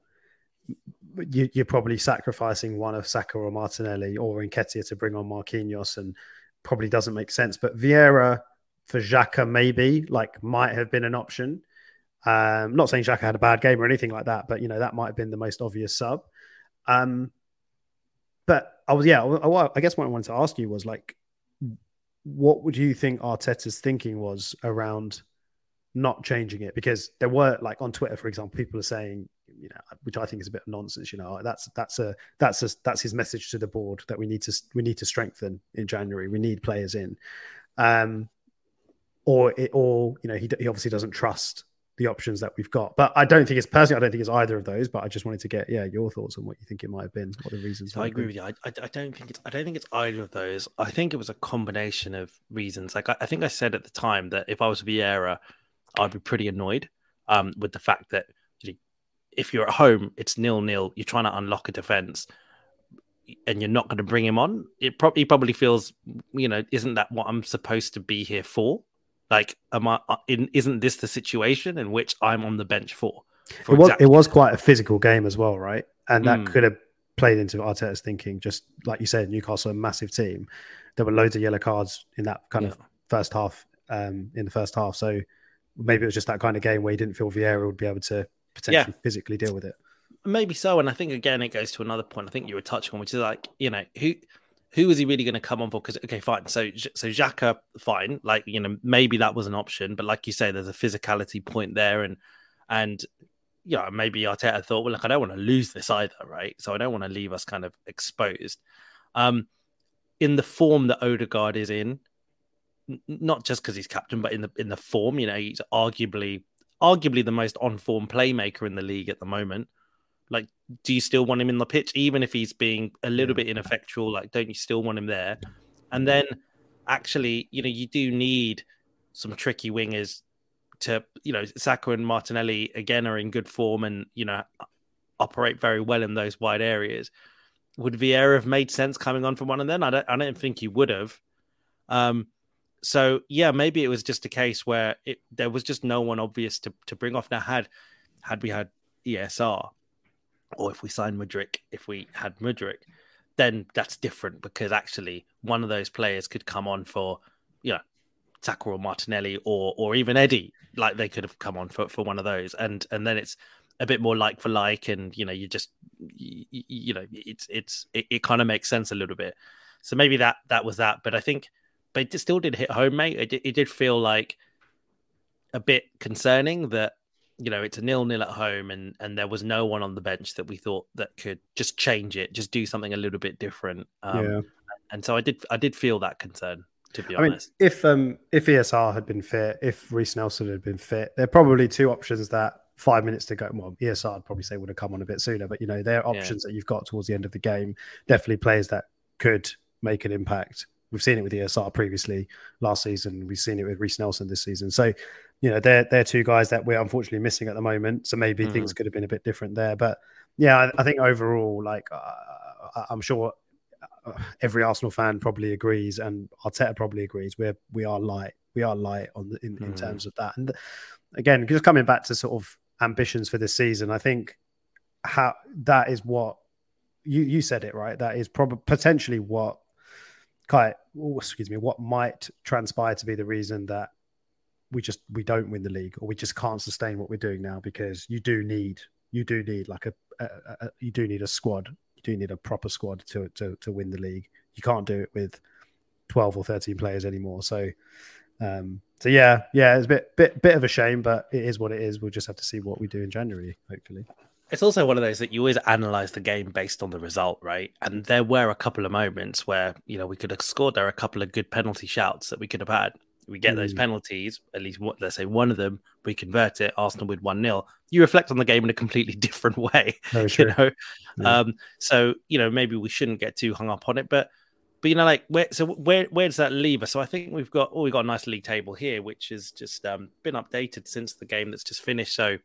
you, you're probably sacrificing one of Saka or Martinelli or Nketiah to bring on Marquinhos and probably doesn't make sense. But Vieira for Xhaka maybe like might have been an option. Um not saying Xhaka had a bad game or anything like that but you know that might have been the most obvious sub. Um but I was, yeah, I, I guess what I wanted to ask you was like, what would you think Arteta's thinking was around not changing it? Because there were like on Twitter, for example, people are saying, you know, which I think is a bit of nonsense. You know, that's that's a that's a that's his message to the board that we need to we need to strengthen in January. We need players in, um, or it, or you know, he he obviously doesn't trust the options that we've got. But I don't think it's personally, I don't think it's either of those. But I just wanted to get yeah your thoughts on what you think it might have been, what the reasons. So I agree with you. I, I, I don't think it's I don't think it's either of those. I think it was a combination of reasons. Like I, I think I said at the time that if I was Vieira, I'd be pretty annoyed um, with the fact that you know, if you're at home, it's nil nil. You're trying to unlock a defense, and you're not going to bring him on. It probably probably feels, you know, isn't that what I'm supposed to be here for? Like, am I? uh, In, isn't this the situation in which I'm on the bench for? for it was exactly- it was quite a physical game as well, right? And that Mm. could have played into Arteta's thinking. Just like you said, Newcastle a massive team. There were loads of yellow cards in that kind of first half. Um, in the first half, so maybe it was just that kind of game where he didn't feel Vieira would be able to potentially physically deal with it. Maybe so, and I think again it goes to another point. I think you were touching on, which is like you know who who is he really going to come on for? Because okay, fine. So so Xhaka, fine. Like you know maybe that was an option, but like you say, there's a physicality point there, and and you know maybe Arteta thought, well, look, I don't want to lose this either, right? So I don't want to leave us kind of exposed. Um, in the form that Odegaard is in, n- not just because he's captain, but in the in the form, you know, he's arguably arguably the most on form playmaker in the league at the moment. Like, do you still want him in the pitch, even if he's being a little bit ineffectual? Like, don't you still want him there? And then, actually, you know, you do need some tricky wingers to, you know, Saka and Martinelli again are in good form and you know operate very well in those wide areas. Would Vieira have made sense coming on from one of them? I don't. I don't think he would have. Um, so yeah, maybe it was just a case where it there was just no one obvious to, to bring off. Now had had we had ESR, or if we signed Mudryk, if we had Mudryk, then that's different because actually one of those players could come on for you know or Martinelli or or even Eddie. Like they could have come on for, for one of those, and and then it's a bit more like for like, and you know you just you, you know it's it's it, it kind of makes sense a little bit. So maybe that that was that, but I think but it still did hit home, mate. It, it did feel like a bit concerning that you know it's a nil nil at home, and and there was no one on the bench that we thought that could just change it, just do something a little bit different. Um, yeah. And so I did I did feel that concern to be I mean, honest. if um if ESR had been fit, if Reiss Nelson had been fit, there are probably two options that five minutes to go. Well, ESR I'd probably say would have come on a bit sooner, but you know, there are Yeah. options that you've got towards the end of the game. Definitely players that could make an impact. We've seen it with ESR previously last season. We've seen it with Reiss Nelson this season. So, you know, they're they're two guys that we're unfortunately missing at the moment. So maybe Mhm. things could have been a bit different there. But yeah, I, I think overall, like uh, I'm sure uh, every Arsenal fan probably agrees, and Arteta probably agrees. We're we are light, we are light on the, in, in Mhm. terms of that. And again, just coming back to sort of ambitions for this season, I think how that is what you you said it right. That is probably potentially what quite oh, excuse me what might transpire to be the reason that we just we don't win the league or we just can't sustain what we're doing now because you do need you do need like a, a, a you do need a squad you do need a proper squad to to to win the league you can't do it with 12 or 13 players anymore so um so yeah, yeah, it's a bit bit bit of a shame, but it is what it is. We'll just have to see what we do in January, hopefully. It's also one of those that you always analyze the game based on the result, right? And there were a couple of moments where you know we could have scored. There are a couple of good penalty shouts that we could have had. We get those penalties, at least let's say one of them, we convert it. Arsenal with one 0 You reflect on the game in a completely different way, you know. Yeah. Um, so you know maybe we shouldn't get too hung up on it, but but you know, like where so where where does that leave us? So I think we've got oh we've got a nice league table here, which has just um, been updated since the game that's just finished. So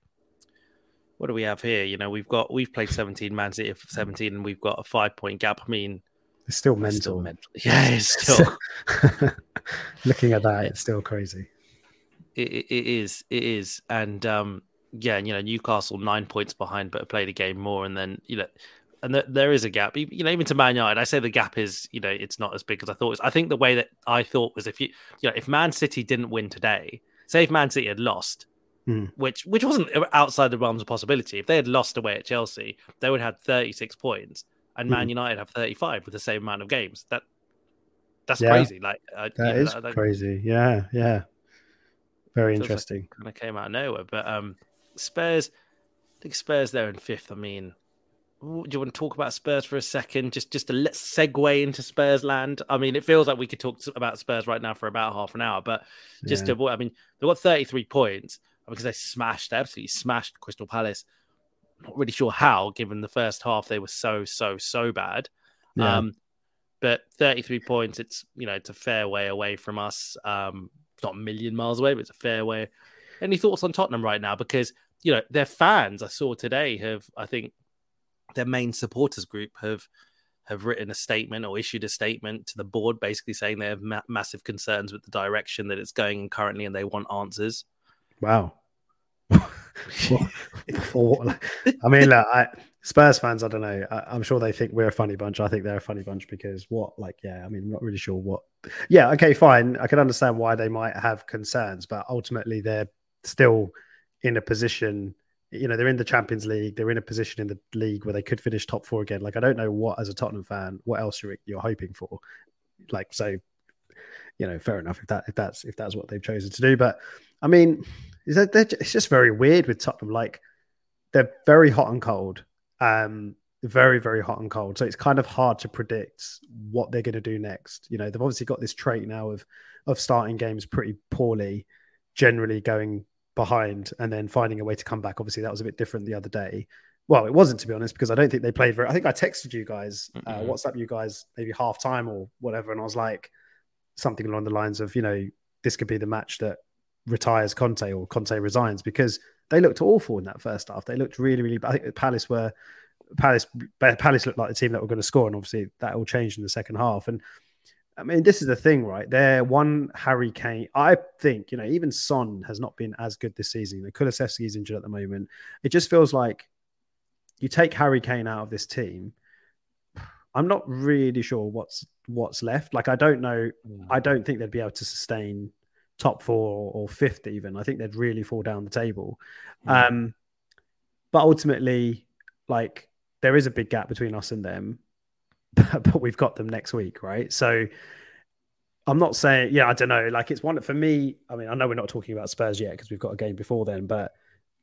what do we have here? You know, we've got we've played 17, Man City for 17, and we've got a five point gap. I mean, it's still mental. It's still mental. Yeah, it's still looking at that, it's still crazy. It, it, is, it is, and um, yeah, and you know, Newcastle nine points behind, but played a game more, and then you know, and th- there is a gap. You know, even to Man United, I say the gap is, you know, it's not as big as I thought. It was. I think the way that I thought was if you, you know, if Man City didn't win today, say if Man City had lost, mm. which which wasn't outside the realms of possibility, if they had lost away at Chelsea, they would have had 36 points, and Man mm. United have 35 with the same amount of games. That that's yeah. crazy. Like uh, that is know, crazy. Yeah, yeah. Very interesting. Like kind of came out of nowhere, but um, Spurs. I think Spurs there in fifth. I mean, do you want to talk about Spurs for a second? Just just to let's segue into Spurs land. I mean, it feels like we could talk about Spurs right now for about half an hour, but just yeah. to I mean, they've got 33 points because they smashed, they absolutely smashed Crystal Palace. Not really sure how, given the first half they were so so so bad. Yeah. Um, but 33 points, it's you know it's a fair way away from us. Um, not a million miles away, but it's a fair way. Any thoughts on Tottenham right now? Because you know their fans I saw today have I think their main supporters group have have written a statement or issued a statement to the board, basically saying they have ma- massive concerns with the direction that it's going in currently, and they want answers. Wow. I mean, look, I, Spurs fans, I don't know. I, am sure they think we're a funny bunch. I think they're a funny bunch because what, like, yeah, I mean, I'm not really sure what. Yeah, okay, fine. I can understand why they might have concerns, but ultimately they're still in a position you know they're in the Champions League. They're in a position in the league where they could finish top four again. Like I don't know what, as a Tottenham fan, what else you're you're hoping for. Like so, you know, fair enough if that if that's if that's what they've chosen to do. But I mean, is that it's just very weird with Tottenham. Like they're very hot and cold. Um, very very hot and cold. So it's kind of hard to predict what they're going to do next. You know, they've obviously got this trait now of of starting games pretty poorly, generally going behind and then finding a way to come back. Obviously, that was a bit different the other day. Well, it wasn't to be honest, because I don't think they played very. I think I texted you guys, mm-hmm. uh, WhatsApp you guys, maybe half time or whatever, and I was like something along the lines of, you know, this could be the match that retires Conte or Conte resigns because they looked awful in that first half. They looked really, really. I think Palace were Palace. Palace looked like the team that were going to score, and obviously that all changed in the second half. And I mean, this is the thing, right? There, one Harry Kane. I think you know, even Son has not been as good this season. You know, Kulusevski's injured at the moment. It just feels like you take Harry Kane out of this team. I'm not really sure what's what's left. Like, I don't know. I don't think they'd be able to sustain top four or, fifth even. I think they'd really fall down the table. Mm. Um, but ultimately, like, there is a big gap between us and them. but we've got them next week, right? So I'm not saying, yeah, I don't know. Like it's one for me. I mean, I know we're not talking about Spurs yet because we've got a game before then, but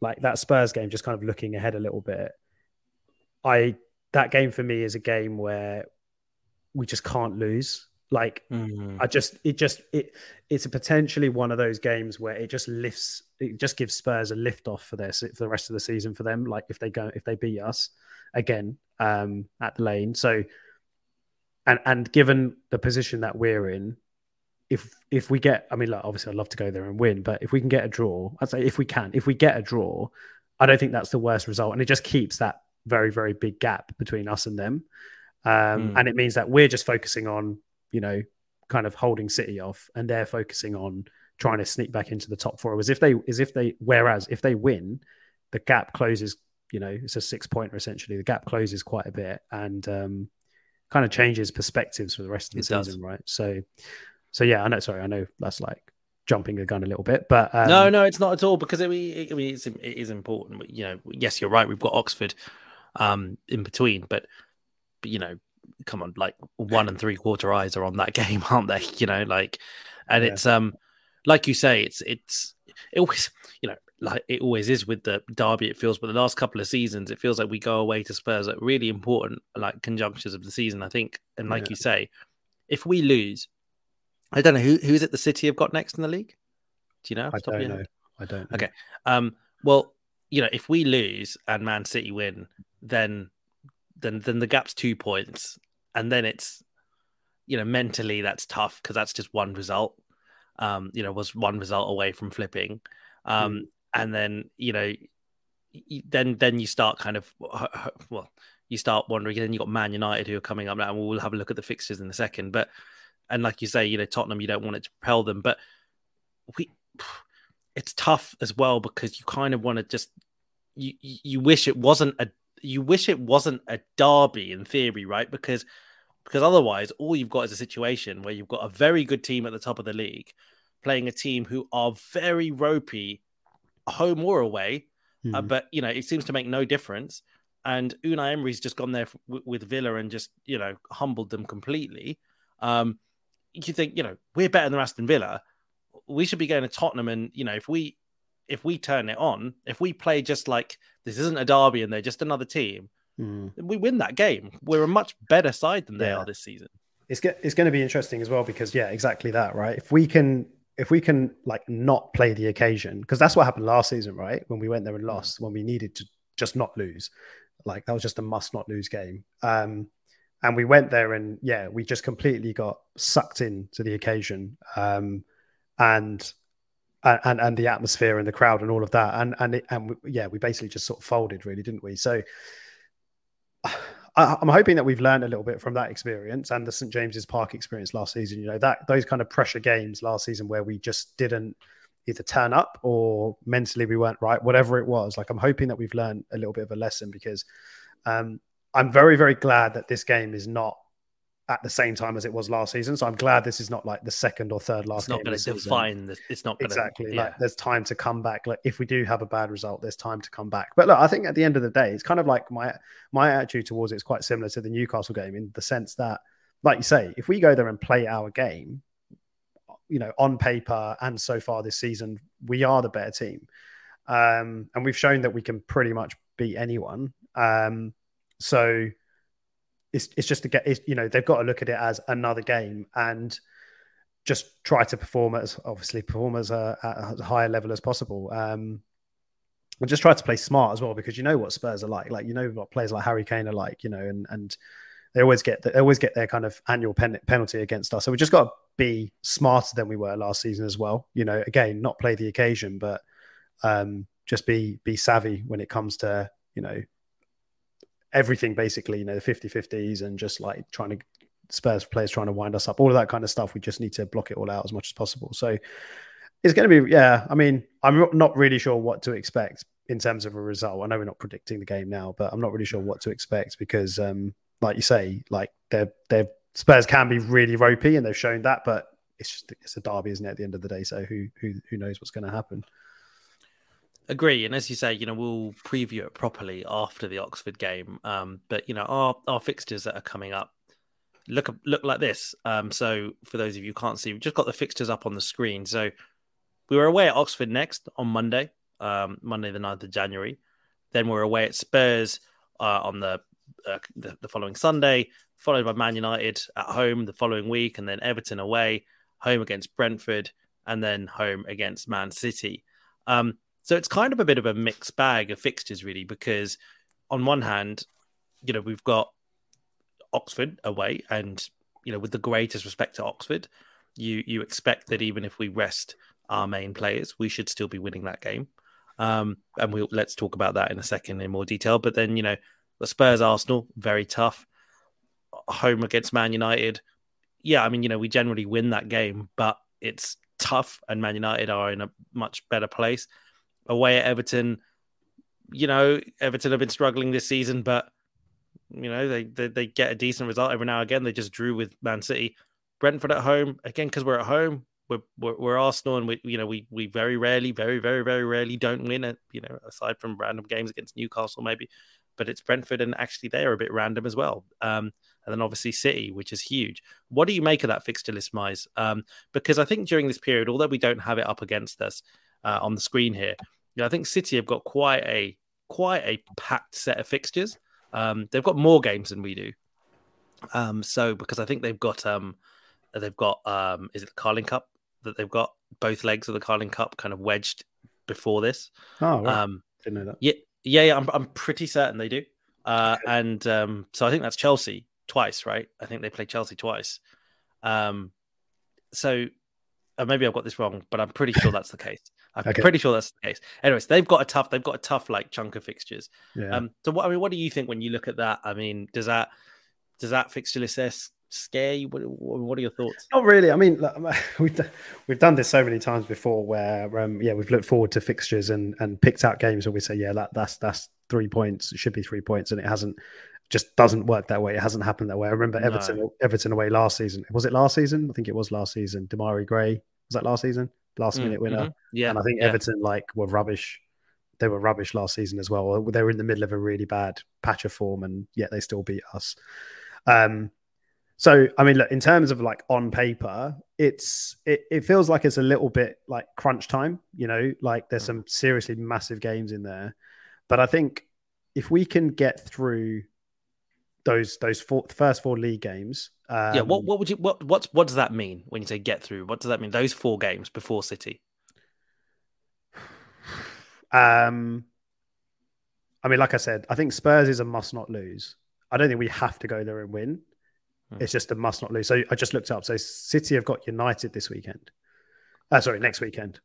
like that Spurs game, just kind of looking ahead a little bit. I that game for me is a game where we just can't lose. Like mm-hmm. I just it just it it's a potentially one of those games where it just lifts it just gives Spurs a lift off for this for the rest of the season for them. Like if they go if they beat us again um at the lane. So and and given the position that we're in, if if we get, I mean, like, obviously, I'd love to go there and win, but if we can get a draw, I'd say if we can, if we get a draw, I don't think that's the worst result, and it just keeps that very very big gap between us and them, um, mm. and it means that we're just focusing on you know kind of holding City off, and they're focusing on trying to sneak back into the top four. As if they, as if they, whereas if they win, the gap closes. You know, it's a six pointer essentially. The gap closes quite a bit, and um, kind of changes perspectives for the rest of the it season, does. right? So, so yeah, I know. Sorry, I know that's like jumping the gun a little bit, but um, no, no, it's not at all because I mean, I it's, it is important. You know, yes, you're right. We've got Oxford um, in between, but, but you know, come on, like one and three quarter eyes are on that game, aren't they? You know, like, and yeah. it's um, like you say, it's it's it always you know like it always is with the derby. It feels, but the last couple of seasons, it feels like we go away to Spurs at really important like conjunctures of the season. I think, and like yeah. you say, if we lose, I don't know who who is it. The City have got next in the league. Do you know? I don't know. I don't. Know. Okay. Um. Well, you know, if we lose and Man City win, then then then the gap's two points, and then it's you know mentally that's tough because that's just one result. Um, you know, was one result away from flipping. Um, mm. and then you know, then then you start kind of well, you start wondering. Then you got Man United who are coming up now, and we'll have a look at the fixtures in a second. But and like you say, you know, Tottenham, you don't want it to propel them, but we it's tough as well because you kind of want to just you you wish it wasn't a you wish it wasn't a derby in theory, right? Because because otherwise, all you've got is a situation where you've got a very good team at the top of the league playing a team who are very ropey, home or away. Mm. Uh, hmm. but you know, it seems to make no difference. And Unai Emery's just gone there f- with Villa and just you know humbled them completely. Um, you think you know we're better than Aston Villa. We should be going to Tottenham, and you know if we if we turn it on, if we play just like this isn't a derby and they're just another team, mm. we win that game. We're a much better side than they yeah. are this season. It's get, it's going to be interesting as well because yeah, exactly that, right? If we can if we can like not play the occasion because that's what happened last season, right? When we went there and hmm. lost, when we needed to just not lose, like that was just a must not lose game. Um, and we went there and yeah, we just completely got sucked into the occasion. Um, and and and the atmosphere and the crowd and all of that and and it, and we, yeah we basically just sort of folded really didn't we so I, am hoping that we've learned a little bit from that experience and the St James's Park experience last season. You know that those kind of pressure games last season where we just didn't either turn up or mentally we weren't right, whatever it was. Like I'm hoping that we've learned a little bit of a lesson because um, I'm very very glad that this game is not at the same time as it was last season. So I'm glad this is not like the second or third last. It's not going to define. The, it's not gonna, exactly yeah. like there's time to come back. Like if we do have a bad result, there's time to come back. But look, I think at the end of the day, it's kind of like my my attitude towards it is quite similar to the Newcastle game in the sense that, like you say, if we go there and play our game, you know, on paper and so far this season, we are the better team, um, and we've shown that we can pretty much beat anyone. Um, so it's it's just to get you know they've got to look at it as another game and just try to perform as obviously perform as a, at a higher level as possible. Um, and just try to play smart as well because you know what Spurs are like. Like you know what players like Harry Kane are like. You know, and and they always get they always get their kind of annual pen, penalty against us. So we just got to be smarter than we were last season as well. You know, again, not play the occasion, but um, just be be savvy when it comes to you know everything basically, you know, the 50 50s and just like trying to Spurs players trying to wind us up, all of that kind of stuff. We just need to block it all out as much as possible. So it's going to be, yeah. I mean, I'm not really sure what to expect in terms of a result. I know we're not predicting the game now, but I'm not really sure what to expect because, um, like you say, like they're, they're Spurs can be really ropey and they've shown that, but it's just it's a derby, isn't it? At the end of the day, so who who who knows what's going to happen? Agree, and as you say, you know we'll preview it properly after the Oxford game. Um, but you know our our fixtures that are coming up look look like this. Um, so for those of you who can't see, we've just got the fixtures up on the screen. So we were away at Oxford next on Monday, um, Monday the 9th of January. Then we're away at Spurs uh, on the, uh, the, the following Sunday, followed by Man United at home the following week, and then Everton away, home against Brentford, and then home against Man City. Um, so it's kind of a bit of a mixed bag of fixtures, really, because on one hand, you know, we've got Oxford away, and you know, with the greatest respect to Oxford, you you expect that even if we rest our main players, we should still be winning that game. Um, and we'll let's talk about that in a second in more detail. But then, you know, the Spurs Arsenal, very tough. Home against Man United. Yeah, I mean, you know, we generally win that game, but it's tough, and Man United are in a much better place away at Everton. You know, Everton have been struggling this season, but you know they, they, they get a decent result every now and again. They just drew with Man City. Brentford at home again because we're at home. We're, we're, we're Arsenal, and we you know we we very rarely, very very very rarely don't win it. You know, aside from random games against Newcastle, maybe. but it's Brentford, and actually they are a bit random as well. Um, and then obviously City, which is huge. What do you make of that fixture list, Mize? Um, because I think during this period, although we don't have it up against us uh, on the screen here, know, I think City have got quite a quite a packed set of fixtures. Um, they've got more games than we do. Um, so because I think they've got um, they've got um, is it the Carling Cup that they've got both legs of the Carling Cup kind of wedged before this. Oh, um, didn't know that. Yeah, yeah, yeah. I'm I'm pretty certain they do. Uh, and um, so I think that's Chelsea twice, right? I think they played Chelsea twice. Um, so uh, maybe I've got this wrong, but I'm pretty sure that's the case. I'm okay. pretty sure that's the case. Anyways, they've got a tough, they've got a tough like chunk of fixtures. Yeah. Um, so what I mean, what do you think when you look at that? I mean, does that does that fixture list scare you? What, what, are your thoughts? Not really. I mean, we've we've done this so many times before, where um, yeah, we've looked forward to fixtures and and picked out games where we say, yeah, that, that's that's three points. It should be three points, and it hasn't. Just doesn't work that way. It hasn't happened that way. I remember Everton no. Everton away last season. Was it last season? I think it was last season. Demarai Gray was that last season? Last mm, minute winner. Mm-hmm. Yeah, and I think yeah. Everton like were rubbish they were rubbish last season as well. They were in the middle of a really bad patch of form, and yet they still beat us. Um, so I mean, look, in terms of like on paper, it's it, it feels like it's a little bit like crunch time, you know, like there's mm. some seriously massive games in there. But I think if we can get through those those four, first four league games, um, yeah, what what would you what what what does that mean when you say get through? What does that mean? Those four games before City. Um, I mean, like I said, I think Spurs is a must not lose. I don't think we have to go there and win. Mm. It's just a must not lose. So I just looked up. So City have got United this weekend. Uh, sorry, next weekend.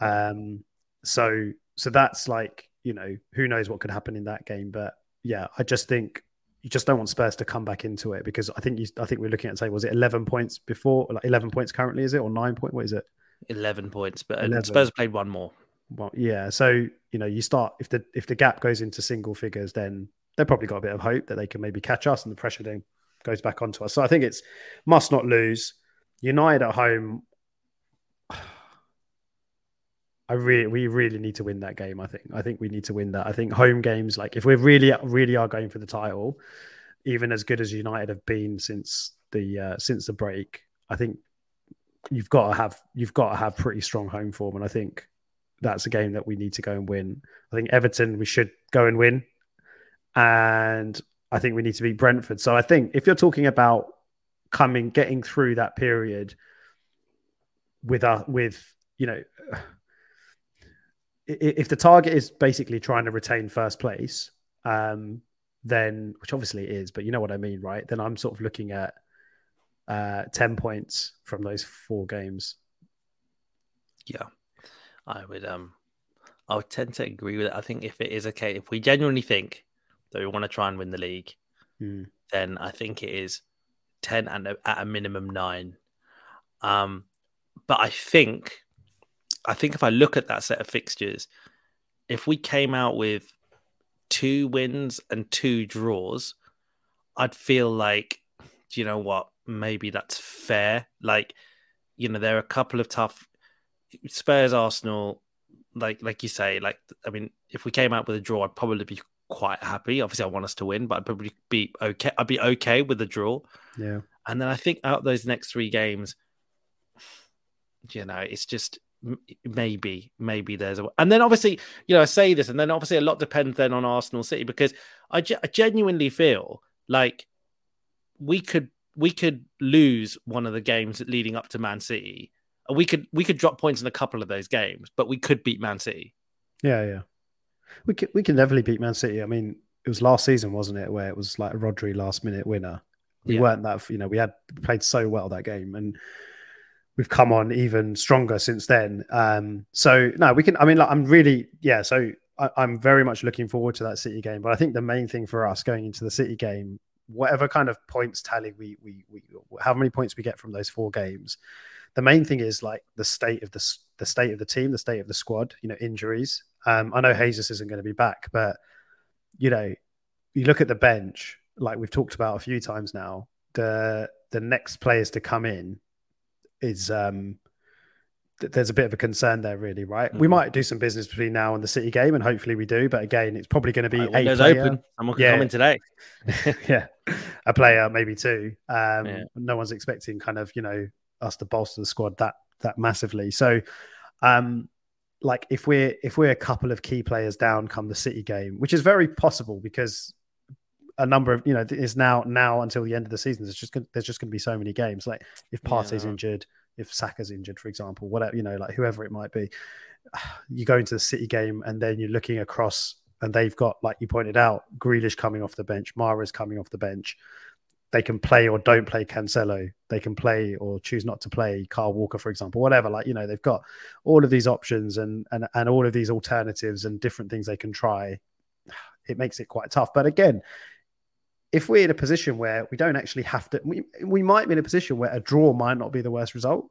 Um, so so that's like you know who knows what could happen in that game. But yeah, I just think you just don't want Spurs to come back into it because I think you I think we're looking at say was it eleven points before like eleven points currently is it or nine point what is it? Eleven points, but uh, 11. Spurs played one more. Well, yeah. So you know you start if the if the gap goes into single figures, then they've probably got a bit of hope that they can maybe catch us and the pressure then goes back onto us. So I think it's must not lose. United at home. I really, we really need to win that game. I think. I think we need to win that. I think home games, like if we really, really are going for the title, even as good as United have been since the uh, since the break, I think you've got to have you've got to have pretty strong home form, and I think that's a game that we need to go and win. I think Everton we should go and win, and I think we need to beat Brentford. So I think if you're talking about coming, getting through that period with a, with you know, if the target is basically trying to retain first place, um, then which obviously it is, but you know what I mean, right? Then I'm sort of looking at uh, ten points from those four games. Yeah, I would um, I would tend to agree with it. I think if it is okay, if we genuinely think that we want to try and win the league, mm. then I think it is 10 and at a minimum nine. Um, but I think, I think if I look at that set of fixtures, if we came out with two wins and two draws, I'd feel like, do you know what? Maybe that's fair. Like, you know, there are a couple of tough Spurs, Arsenal, like like you say, like I mean, if we came out with a draw, I'd probably be quite happy. Obviously, I want us to win, but I'd probably be okay. I'd be okay with a draw. Yeah. And then I think out those next three games, you know, it's just maybe, maybe there's a. And then obviously, you know, I say this, and then obviously a lot depends then on Arsenal City because I, I genuinely feel like we could we could lose one of the games leading up to Man City. We could we could drop points in a couple of those games, but we could beat Man City. Yeah, yeah. We can we can definitely beat Man City. I mean, it was last season, wasn't it, where it was like a Rodri last minute winner. We yeah. weren't that you know we had played so well that game, and we've come on even stronger since then. Um, so no, we can. I mean, like, I'm really yeah. So I, I'm very much looking forward to that City game. But I think the main thing for us going into the City game, whatever kind of points tally we we we how many points we get from those four games, the main thing is like the state of the the state of the team, the state of the squad. You know, injuries. Um, I know Jesus isn't going to be back, but you know, you look at the bench, like we've talked about a few times now. The the next players to come in is um, there's a bit of a concern there, really, right? Mm. We might do some business between now and the City game, and hopefully we do. But again, it's probably going to be right, a player. open. Someone can yeah. come in today. yeah, a player, maybe two. Um, yeah. No one's expecting kind of you know us to bolster the squad that that massively. So, um, like if we're if we're a couple of key players down come the City game, which is very possible because a number of you know is now now until the end of the season. There's just there's just going to be so many games. Like if Partey's yeah. injured, if Saka's injured, for example, whatever you know, like whoever it might be, you go into the City game and then you're looking across, and they've got like you pointed out, Grealish coming off the bench, Mahrez coming off the bench. They can play or don't play Cancelo. They can play or choose not to play Kyle Walker, for example, whatever. Like you know, they've got all of these options and and and all of these alternatives and different things they can try. It makes it quite tough. But again, if we're in a position where we don't actually have to, we, we might be in a position where a draw might not be the worst result.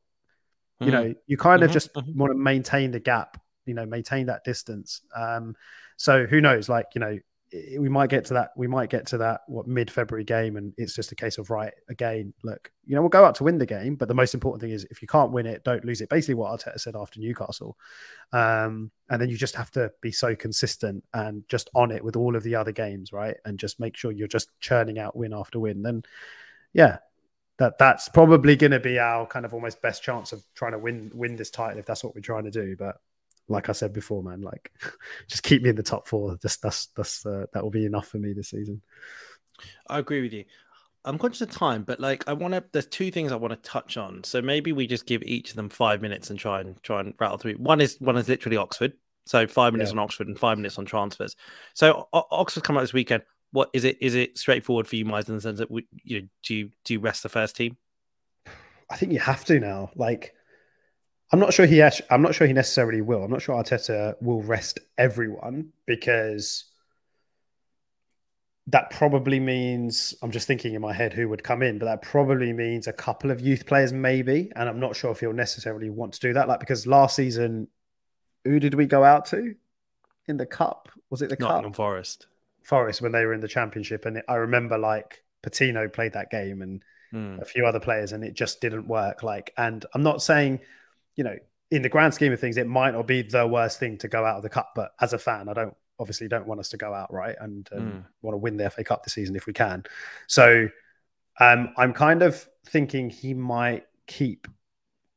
Mm-hmm. You know, you kind of mm-hmm. just mm-hmm. want to maintain the gap, you know, maintain that distance. Um, so who knows? Like, you know, we might get to that. We might get to that what mid February game, and it's just a case of right again. Look, you know, we'll go out to win the game, but the most important thing is if you can't win it, don't lose it. Basically, what Arteta said after Newcastle, um, and then you just have to be so consistent and just on it with all of the other games, right? And just make sure you're just churning out win after win. Then, yeah, that that's probably going to be our kind of almost best chance of trying to win win this title if that's what we're trying to do. But like I said before, man, like just keep me in the top four. Just that's that's uh, that will be enough for me this season. I agree with you. I'm conscious of time, but like I want to. There's two things I want to touch on. So maybe we just give each of them five minutes and try and try and rattle through. One is one is literally Oxford. So five minutes yeah. on Oxford and five minutes on transfers. So o- Oxford come out this weekend. What is it? Is it straightforward for you, Miles, in the sense that we, you know, do you do you rest the first team? I think you have to now. Like I'm not sure he I'm not sure he necessarily will. I'm not sure Arteta will rest everyone because that probably means I'm just thinking in my head who would come in, but that probably means a couple of youth players maybe, and I'm not sure if he'll necessarily want to do that. Like because last season, who did we go out to in the cup? Was it the Nottingham cup? Forest. Forest when they were in the championship, and I remember like Patino played that game and mm. a few other players, and it just didn't work. Like, and I'm not saying you know, in the grand scheme of things, it might not be the worst thing to go out of the cup. But as a fan, I don't obviously don't want us to go out right and, and mm. want to win the FA Cup this season if we can. So um, I'm kind of thinking he might keep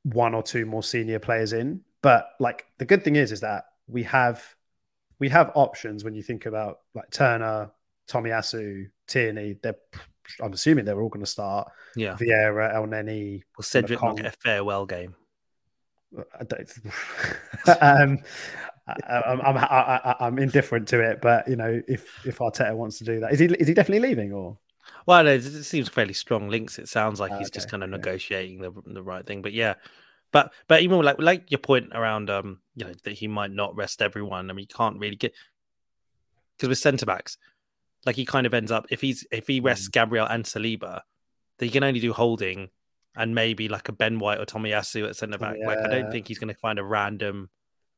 one or two more senior players in. But like the good thing is, is that we have we have options when you think about like Turner, Tomiyasu, Tierney. They're I'm assuming they're all going to start. Yeah, Vieira, Elneny. Well, Cedric will get a farewell game. I don't. um, I, I'm, I'm I, I'm indifferent to it, but you know, if if Arteta wants to do that, is he is he definitely leaving or? Well, it seems fairly strong links. It sounds like he's okay. just kind of negotiating the the right thing, but yeah, but but even like like your point around um you know that he might not rest everyone. I mean, you can't really get because with centre backs, like he kind of ends up if he's if he rests mm. Gabriel and Saliba, then he can only do holding and maybe like a Ben White or Tommy Tomiyasu at centre back. Yeah. Like I don't think he's going to find a random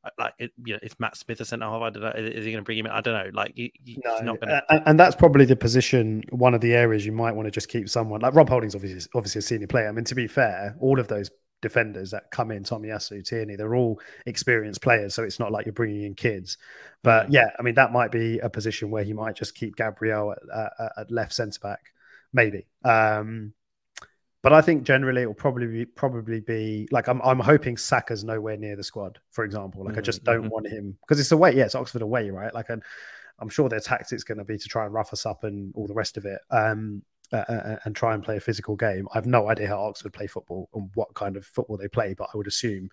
uh, like it, you know, if Matt Smith is centre half, I don't know. Is he going to bring him in? I don't know. Like he, he's no, not going to. And, and, that's probably the position, one of the areas you might want to just keep someone like Rob Holding's obviously obviously a senior player. I mean, to be fair, all of those defenders that come in, Tommy Tomiyasu, Tierney, they're all experienced players, so it's not like you're bringing in kids. But yeah, I mean, that might be a position where he might just keep Gabriel at, at, at left centre back, maybe. Um, but I think generally it will probably be, probably be like I'm I'm hoping Saka's nowhere near the squad, for example. Like mm-hmm. I just don't mm-hmm. want him because it's away. Yeah, it's Oxford away, right? Like I'm, I'm sure their tactics going to be to try and rough us up and all the rest of it. Um, uh, and try and play a physical game. I have no idea how Oxford play football and what kind of football they play, but I would assume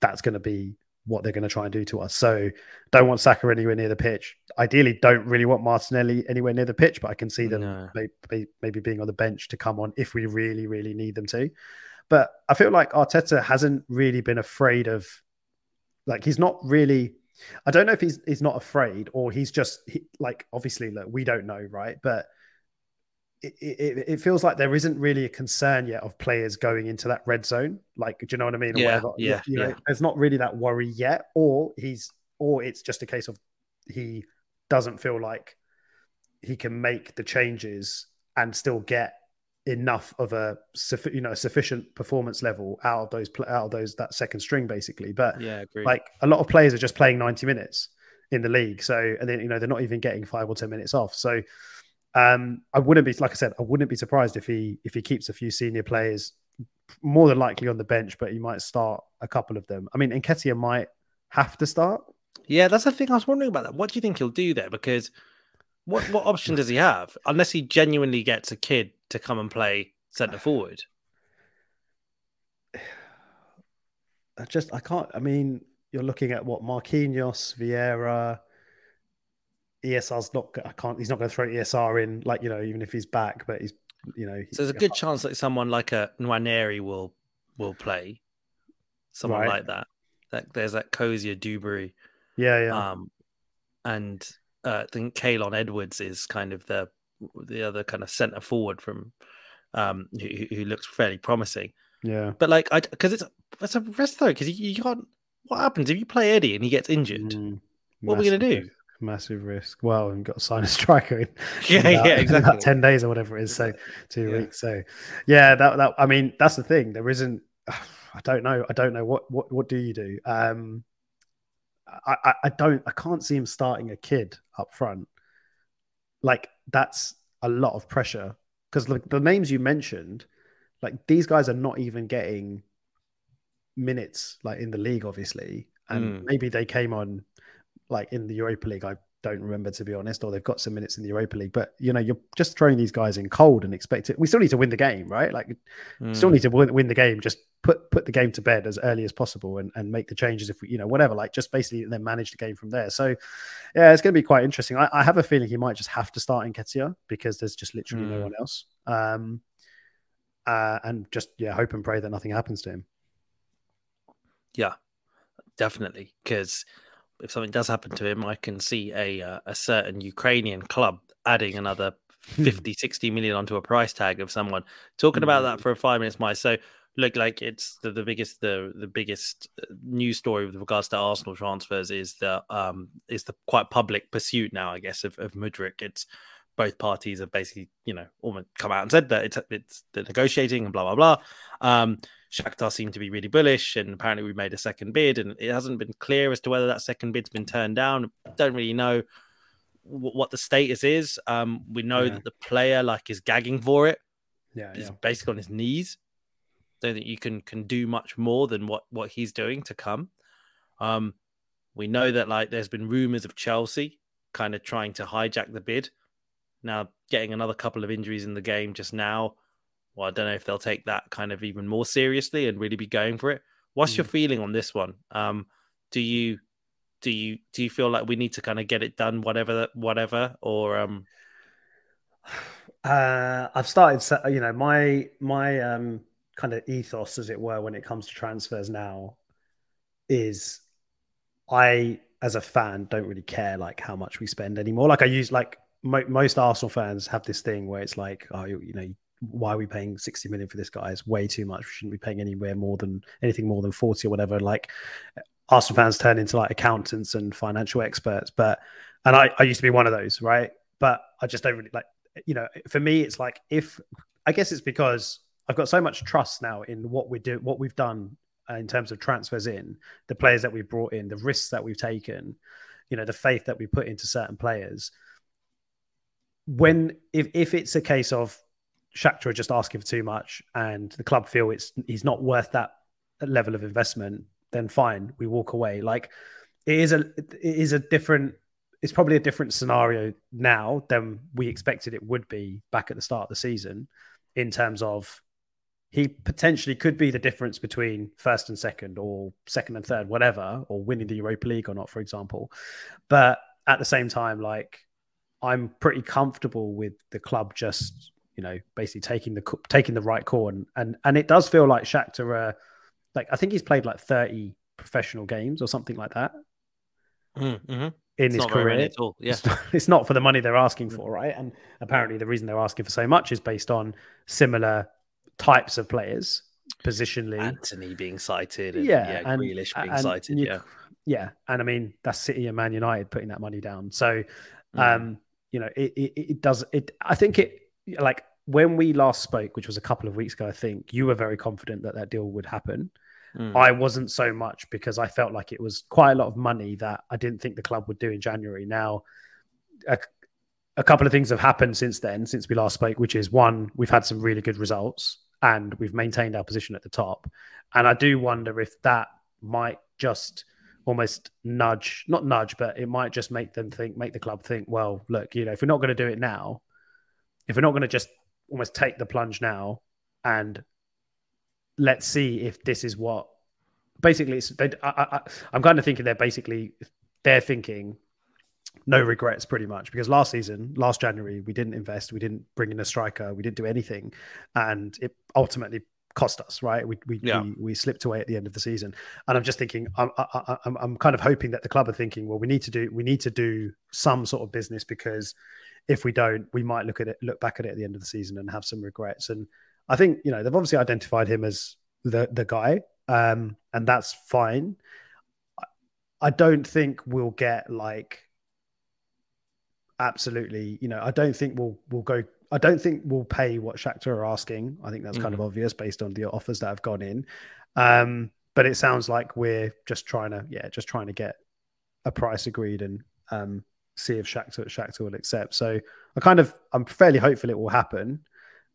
that's going to be what they're going to try and do to us. So don't want Saka anywhere near the pitch. Ideally, don't really want Martinelli anywhere near the pitch, but I can see them no. maybe, maybe being on the bench to come on if we really, really need them to. But I feel like Arteta hasn't really been afraid of, like, he's not really. I don't know if he's he's not afraid or he's just he, like obviously look we don't know right but it, it, it, feels like there isn't really a concern yet of players going into that red zone. Like, do you know what I mean? yeah, yeah, you know, yeah. There's not really that worry yet, or he's, or it's just a case of he doesn't feel like he can make the changes and still get enough of a you know a sufficient performance level out of those out of those that second string basically. But yeah, like a lot of players are just playing 90 minutes in the league, so and then you know they're not even getting five or ten minutes off. So um, I wouldn't be like I said, I wouldn't be surprised if he if he keeps a few senior players more than likely on the bench, but he might start a couple of them. I mean, Nketiah might have to start. Yeah, that's the thing I was wondering about that. What do you think he'll do there? Because what what option does he have unless he genuinely gets a kid to come and play centre forward? I just I can't. I mean, you're looking at what Marquinhos, Vieira, ESR's not. I can't. He's not going to throw ESR in, like you know, even if he's back. But he's, you know, so there's a good chance that someone like a Nwaneri will will play, someone right. like that. That there's that Cozier Duberry, yeah, yeah, um, and uh, I think Khayon Edwards is kind of the the other kind of centre forward from um who, who looks fairly promising. Yeah, but like I because it's it's a risk though because you, you can't. What happens if you play Eddie and he gets injured? Mm, what are we gonna do? Massive risk. Well, and got to sign a striker in, yeah, about, yeah, exactly. About ten days or whatever it is. So two yeah. weeks. So yeah, that that I mean that's the thing. There isn't. I don't know. I don't know what what what do you do. Um, I, I I don't. I can't see him starting a kid up front. Like that's a lot of pressure because the, the names you mentioned, like these guys are not even getting minutes like in the league, obviously, and mm. maybe they came on like in the Europa League. I don't remember to be honest, or they've got some minutes in the Europa League. But you know, you're just throwing these guys in cold and expect it. We still need to win the game, right? Like, mm. still need to win, win, the game. Just put put the game to bed as early as possible and, and make the changes if we, you know, whatever. Like, just basically then manage the game from there. So, yeah, it's going to be quite interesting. I, I, have a feeling he might just have to start Nketiah because there's just literally mm. no one else. Um, uh, and just yeah, hope and pray that nothing happens to him. Yeah, definitely because if something does happen to him, I can see a uh, a certain Ukrainian club adding another hmm. 50, 60 million onto a price tag of someone. Talking about that hmm. for a five minutes, my so look like it's the, the biggest the the biggest uh, news story with regards to Arsenal transfers is the um is the quite public pursuit now, I guess, of, of Mudryk. It's both parties have basically, you know, almost come out and said that it's it's the negotiating and blah blah blah. Um, Shakhtar seem to be really bullish, and apparently we made a second bid, and it hasn't been clear as to whether that second bid's been turned down. Don't really know w- what the status is. Um, we know yeah. that the player like is gagging for it. Yeah, he's yeah. basically on his knees. Don't think you can can do much more than what what he's doing to come. Um, we know that like there's been rumors of Chelsea kind of trying to hijack the bid. Now getting another couple of injuries in the game just now well, I don't know if they'll take that kind of even more seriously and really be going for it. What's mm. your feeling on this one? Um, do you do you do you feel like we need to kind of get it done, whatever whatever, or um? Uh, I've started, you know, my my um kind of ethos, as it were, when it comes to transfers now, is I, as a fan, don't really care like how much we spend anymore. Like I use like most Arsenal fans have this thing where it's like, oh, you, know, why are we paying 60 million for this guy? It's way too much. We shouldn't be paying anywhere more than anything more than 40 or whatever. Like Arsenal fans turn into like accountants and financial experts. But, and I, I used to be one of those, right? But I just don't really like, you know, for me, it's like if, I guess it's because I've got so much trust now in what we do, what we've done uh, in terms of transfers in, the players that we've brought in, the risks that we've taken, you know, the faith that we put into certain players. When, if, if it's a case of Shakhtar just asking for too much, and the club feel it's he's not worth that level of investment, then fine, we walk away. Like it is a it is a different. It's probably a different scenario now than we expected it would be back at the start of the season, in terms of he potentially could be the difference between first and second, or second and third, whatever, or winning the Europa League or not, for example. But at the same time, like I'm pretty comfortable with the club just you know, basically taking the taking the right call, and and and it does feel like Shakhtar, uh, like I think he's played like thirty professional games or something like that mm-hmm. in it's his career. at all. Yeah, it's not, it's not, for the money they're asking for, right? And apparently, the reason they're asking for so much is based on similar types of players, positionally. Antony being cited, and, yeah, yeah, and, Grealish being and cited, you, yeah, yeah, and I mean that's City and Man United putting that money down. So, mm. um, you know, it, it, it does it. I think it like when we last spoke, which was a couple of weeks ago, I think you were very confident that that deal would happen. Mm. I wasn't so much because I felt like it was quite a lot of money that I didn't think the club would do in January. Now, a, a couple of things have happened since then, since we last spoke, which is one, we've had some really good results and we've maintained our position at the top. And I do wonder if that might just almost nudge, not nudge, but it might just make them think, make the club think, well, look, you know, if we're not going to do it now, if we're not going to just almost take the plunge now and let's see if this is what basically it's, they, I, am kind of thinking they're basically they're thinking no regrets pretty much because last season last january we didn't invest we didn't bring in a striker we didn't do anything and it ultimately cost us, right? We we, yeah. we, we slipped away at the end of the season, and I'm just thinking, I'm I, I'm I'm kind of hoping that the club are thinking, well, we need to do we need to do some sort of business because if we don't, we might look at it, look back at it at the end of the season and have some regrets. And I think you know they've obviously identified him as the the guy, um, and that's fine. I don't think we'll get like absolutely, you know, I don't think we'll we'll go I don't think we'll pay what Shakhtar are asking. I think that's mm kind of mm-hmm. obvious based on the offers that have gone in. Um, but it sounds like we're just trying to, yeah, just trying to get a price agreed and um, see if Shakhtar, Shakhtar will accept. So I kind of, I'm fairly hopeful it will happen.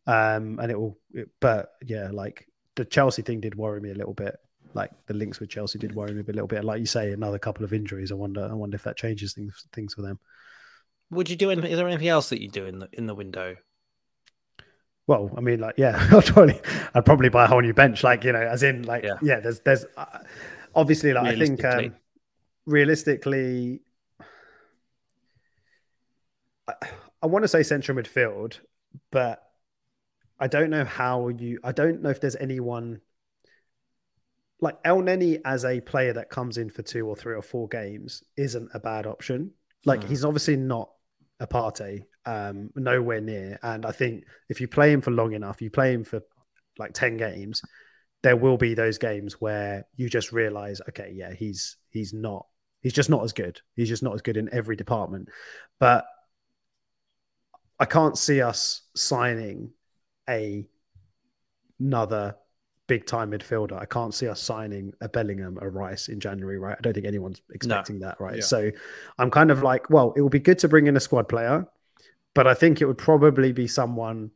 Um, and it will, it, but yeah, like the Chelsea thing did worry me a little bit. Like the links with Chelsea did worry me a little bit. Like you say, another couple of injuries. I wonder, I wonder if that changes things, things for them. Would you do anything? Is there anything else that you do in the in the window? Well, I mean, like, yeah, I'd probably, I'd probably buy a whole new bench. Like, you know, as in, like, yeah, yeah there's, there's, uh, obviously, like, I think, um, realistically, I, I want to say central midfield, but I don't know how you. I don't know if there's anyone like Elneny as a player that comes in for two or three or four games isn't a bad option. Like, mm. he's obviously not a Partey, um, nowhere near. And I think if you play him for long enough, you play him for like 10 games, there will be those games where you just realize, okay, yeah, he's he's not he's just not as good. He's just not as good in every department. But I can't see us signing a another big time midfielder. I can't see us signing a Bellingham, a Rice in January, right? I don't think anyone's expecting no. that, right? Yeah. So I'm kind of like, well, it would be good to bring in a squad player, but I think it would probably be someone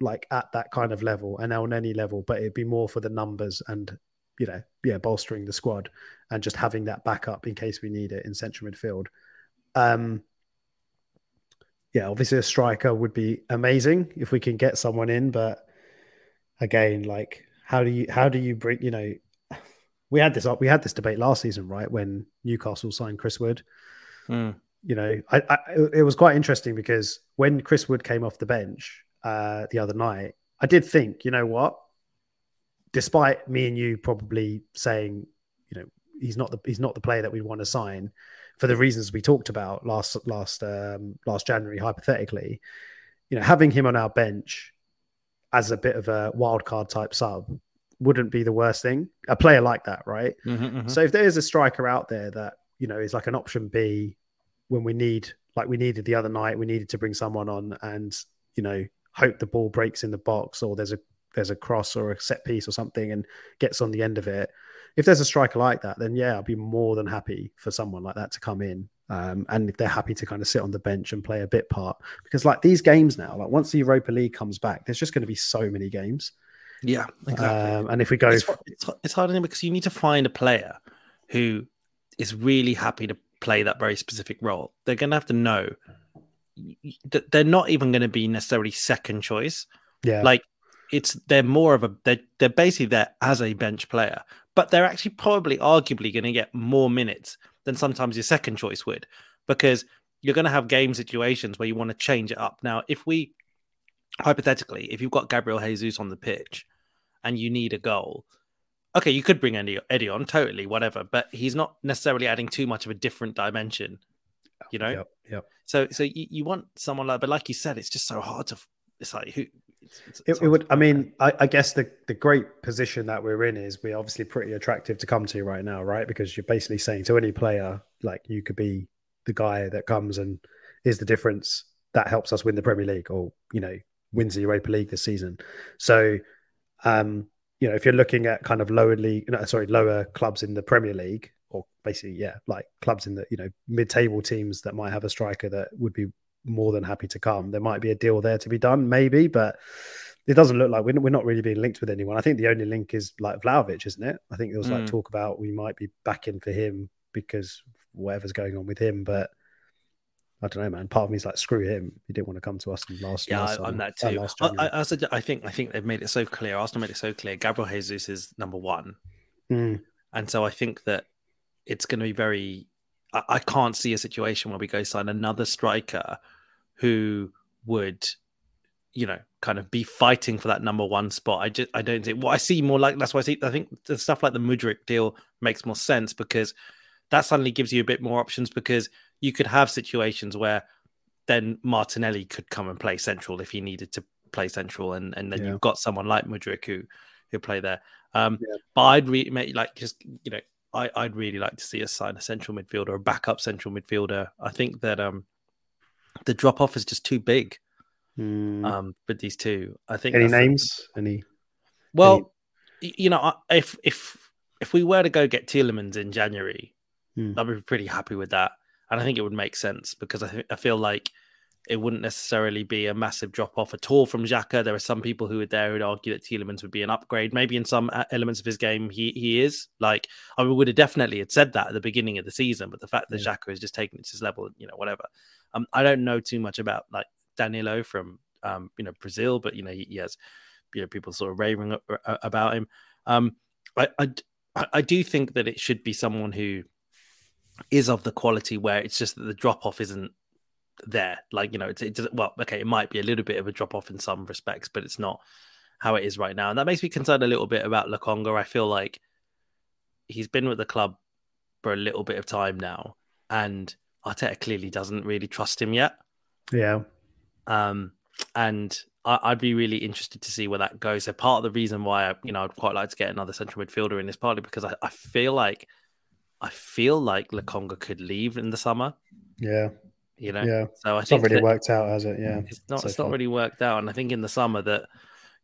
like at that kind of level and on any level, but it'd be more for the numbers and you know, yeah, bolstering the squad and just having that backup in case we need it in central midfield. Um, yeah, obviously a striker would be amazing if we can get someone in, but again, like how do you how do you bring you know we had this we had this debate last season right when Newcastle signed Chris Wood. Mm. You know, I, I, it was quite interesting because when Chris Wood came off the bench uh, the other night, I did think, you know what? Despite me and you probably saying, you know, he's not the he's not the player that we want to sign for the reasons we talked about last last um, last January, hypothetically. You know, having him on our bench as a bit of a wild card type sub wouldn't be the worst thing. A player like that, right? Mm-hmm, mm-hmm. So if there is a striker out there that you know is like an option B when we need, like we needed the other night, we needed to bring someone on and you know hope the ball breaks in the box or there's a there's a cross or a set piece or something and gets on the end of it. If there's a striker like that, then yeah, I'd be more than happy for someone like that to come in um, and if they're happy to kind of sit on the bench and play a bit part, because like these games now, like once the Europa League comes back, there's just going to be so many games. Yeah, exactly. Um, and if we go, it's, it's, it's hard because you need to find a player who is really happy to play that very specific role. They're going to have to know that they're not even going to be necessarily second choice. Yeah, like it's they're more of a they're they're basically there as a bench player, but they're actually probably arguably going to get more minutes than sometimes your second choice would, because you're going to have game situations where you want to change it up. Now, if we hypothetically, if you've got Gabriel Jesus on the pitch and you need a goal, okay, you could bring Eddie, Eddie on totally, whatever, but he's not necessarily adding too much of a different dimension, you know. Yep. yep. So, so you, you want someone like, but like you said, it's just so hard to. It's like who it's, it's, it, it, would. I mean, I, I, guess the the great position that we're in is we're obviously pretty attractive to come to right now, right? Because you're basically saying to any player, like you could be the guy that comes and is the difference that helps us win the Premier League, or you know, wins the Europa League this season. So, um, you know, if you're looking at kind of lower league, no, sorry, lower clubs in the Premier League, or basically, yeah, like clubs in the you know mid-table teams that might have a striker that would be more than happy to come. There might be a deal there to be done, maybe, but it doesn't look like we're, not really being linked with anyone. I think the only link is like Vlahovic, isn't it? I think there was like mm. talk about we might be backing for him because whatever's going on with him, but I don't know, man. Part of me is like, screw him. He didn't want to come to us last. Yeah, last I'm that too. Uh, I, I, I, I, think I think they've made it so clear. Arsenal made it so clear. Gabriel Jesus is number one, mm. and so I think that it's going to be very. I, I can't see a situation where we go sign another striker who would, you know, kind of be fighting for that number one spot. I just I don't think what I see more like that's why I see I think the stuff like the Mudryk deal makes more sense because that suddenly gives you a bit more options because you could have situations where then Martinelli could come and play central if he needed to play central, and and then yeah. you've got someone like Mudryk who who play there. Um, yeah. But I'd really like just you know I I'd really like to see us sign a central midfielder, a backup central midfielder. I think that um the drop off is just too big. Mm. Um, with these two, I think any names, any. Well, any... you know, if if if we were to go get Tielemans in January, mm. I'd be pretty happy with that and I think it would make sense because I th- I feel like it wouldn't necessarily be a massive drop off at all from Xhaka. There are some people who would there who'd argue that Tielemans would be an upgrade. Maybe in some uh, elements of his game, he he is. Like I would have definitely had said that at the beginning of the season, but the fact that yeah. Xhaka is just taking it to his level, you know, whatever. Um, I don't know too much about like Danilo from um, you know Brazil, but you know he, he has you know people sort of raving about him. Um, I, I I do think that it should be someone who is of the quality where it's just that the drop off isn't there. Like you know, it's, it doesn't. well, okay, it might be a little bit of a drop off in some respects, but it's not how it is right now, and that makes me concerned a little bit about Lokonga. I feel like he's been with the club for a little bit of time now, and Arteta clearly doesn't really trust him yet. Yeah. Um, and I, would be really interested to see where that goes. So part of the reason why I, you know, I'd quite like to get another central midfielder in is partly because I, I feel like I feel like Lokonga could leave in the summer. Yeah. You know, yeah. So I think it's think not really worked out, has it? Yeah. It's not. So it's far. not really worked out, and I think in the summer that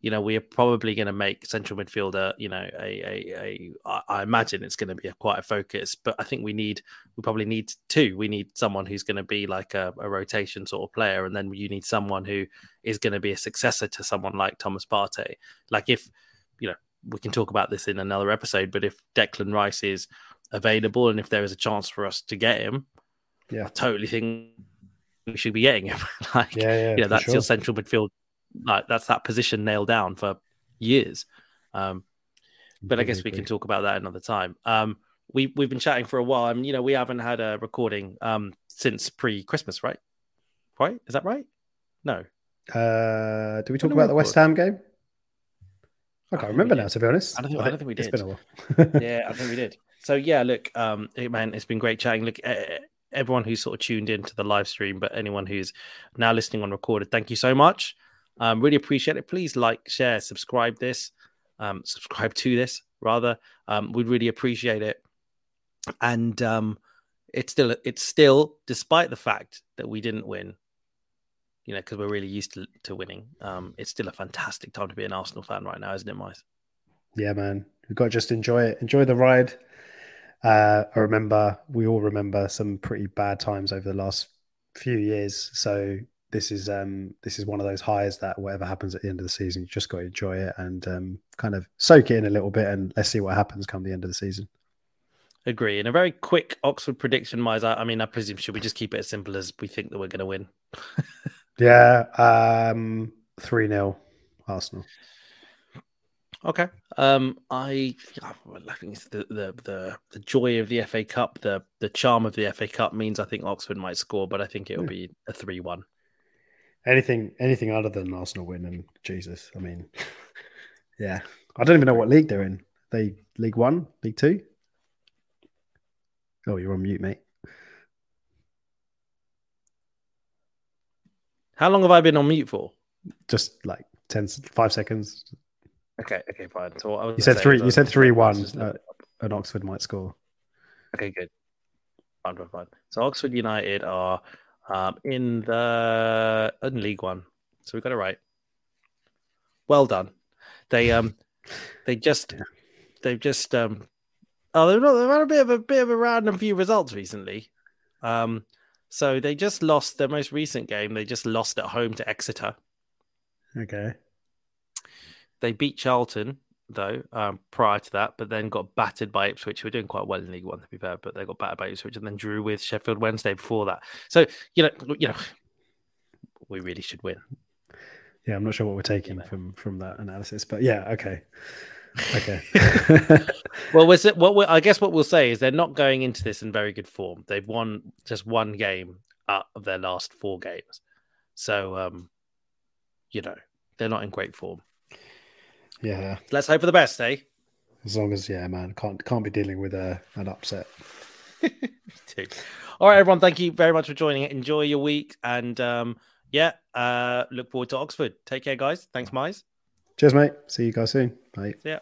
you know we are probably going to make central midfielder. You know, a a, a I imagine it's going to be a quite a focus, but I think we need we probably need two. We need someone who's going to be like a, a rotation sort of player, and then you need someone who is going to be a successor to someone like Thomas Partey. Like if you know we can talk about this in another episode, but if Declan Rice is available, and if there is a chance for us to get him, yeah, I totally think we should be getting him. like, yeah, yeah, you know, that's sure. your central midfield. Like that's that position nailed down for years. Um, but I guess we can talk about that another time. Um, we we've been chatting for a while, and you know, we haven't had a recording um since pre-Christmas, right? Right? Is that right? No. Uh, do we talk about the West Ham game? I can't remember now, to be honest. I don't think, I don't think we did. It's been a while. yeah, I think we did. So yeah, look, um, man, it's been great chatting. Look, everyone who's sort of tuned in to the live stream, but anyone who's now listening on recorded, thank you so much. Um, really appreciate it. Please like, share, subscribe this, um, subscribe to this rather. Um, we'd really appreciate it. And um, it's still, it's still, despite the fact that we didn't win, you know, because we're really used to, to winning. Um, it's still a fantastic time to be an Arsenal fan right now, isn't it, Mize? Yeah, man. We've got to just enjoy it. Enjoy the ride. Uh, I remember, we all remember some pretty bad times over the last few years. So this is um, this is one of those highs that whatever happens at the end of the season, you just got to enjoy it and um, kind of soak it in a little bit, and let's see what happens come the end of the season. Agree. In a very quick Oxford prediction, Mize, I mean, I presume should we just keep it as simple as we think that we're going to win? Yeah, um, three 0 Arsenal. Okay. Um, I, I think the, the the the joy of the FA Cup, the the charm of the FA Cup means I think Oxford might score, but I think it'll yeah. be a three one. Anything anything other than Arsenal win and Jesus, I mean, yeah, I don't even know what league they're in. They League One, League Two. Oh, you're on mute, mate. How long have I been on mute for? Just like 10, five seconds. Okay, okay, fine. So I was you said three. You said three one. Uh, an Oxford might score. Okay, good. Fine, fine, fine. So Oxford United are um, in the in League One, so we got it right. Well done. They um they just yeah. they've just um oh they've, not, they've had a bit of a bit of a random few results recently. Um so they just lost their most recent game. They just lost at home to Exeter. Okay. They beat Charlton though um, prior to that, but then got battered by Ipswich, who were doing quite well in League One to be fair, but they got battered by Ipswich and then drew with Sheffield Wednesday before that. So you know, you know, we really should win. Yeah, I'm not sure what we're taking from from that analysis, but yeah, okay. Okay. well, was it, what I guess what we'll say is they're not going into this in very good form. They've won just one game out of their last four games, so um, you know they're not in great form. Yeah. Let's hope for the best, eh? As long as yeah, man, can't can't be dealing with a uh, an upset. All right, everyone. Thank you very much for joining. Enjoy your week, and um, yeah, uh, look forward to Oxford. Take care, guys. Thanks, Mize. Cheers, mate. See you guys soon. Bye. Ya.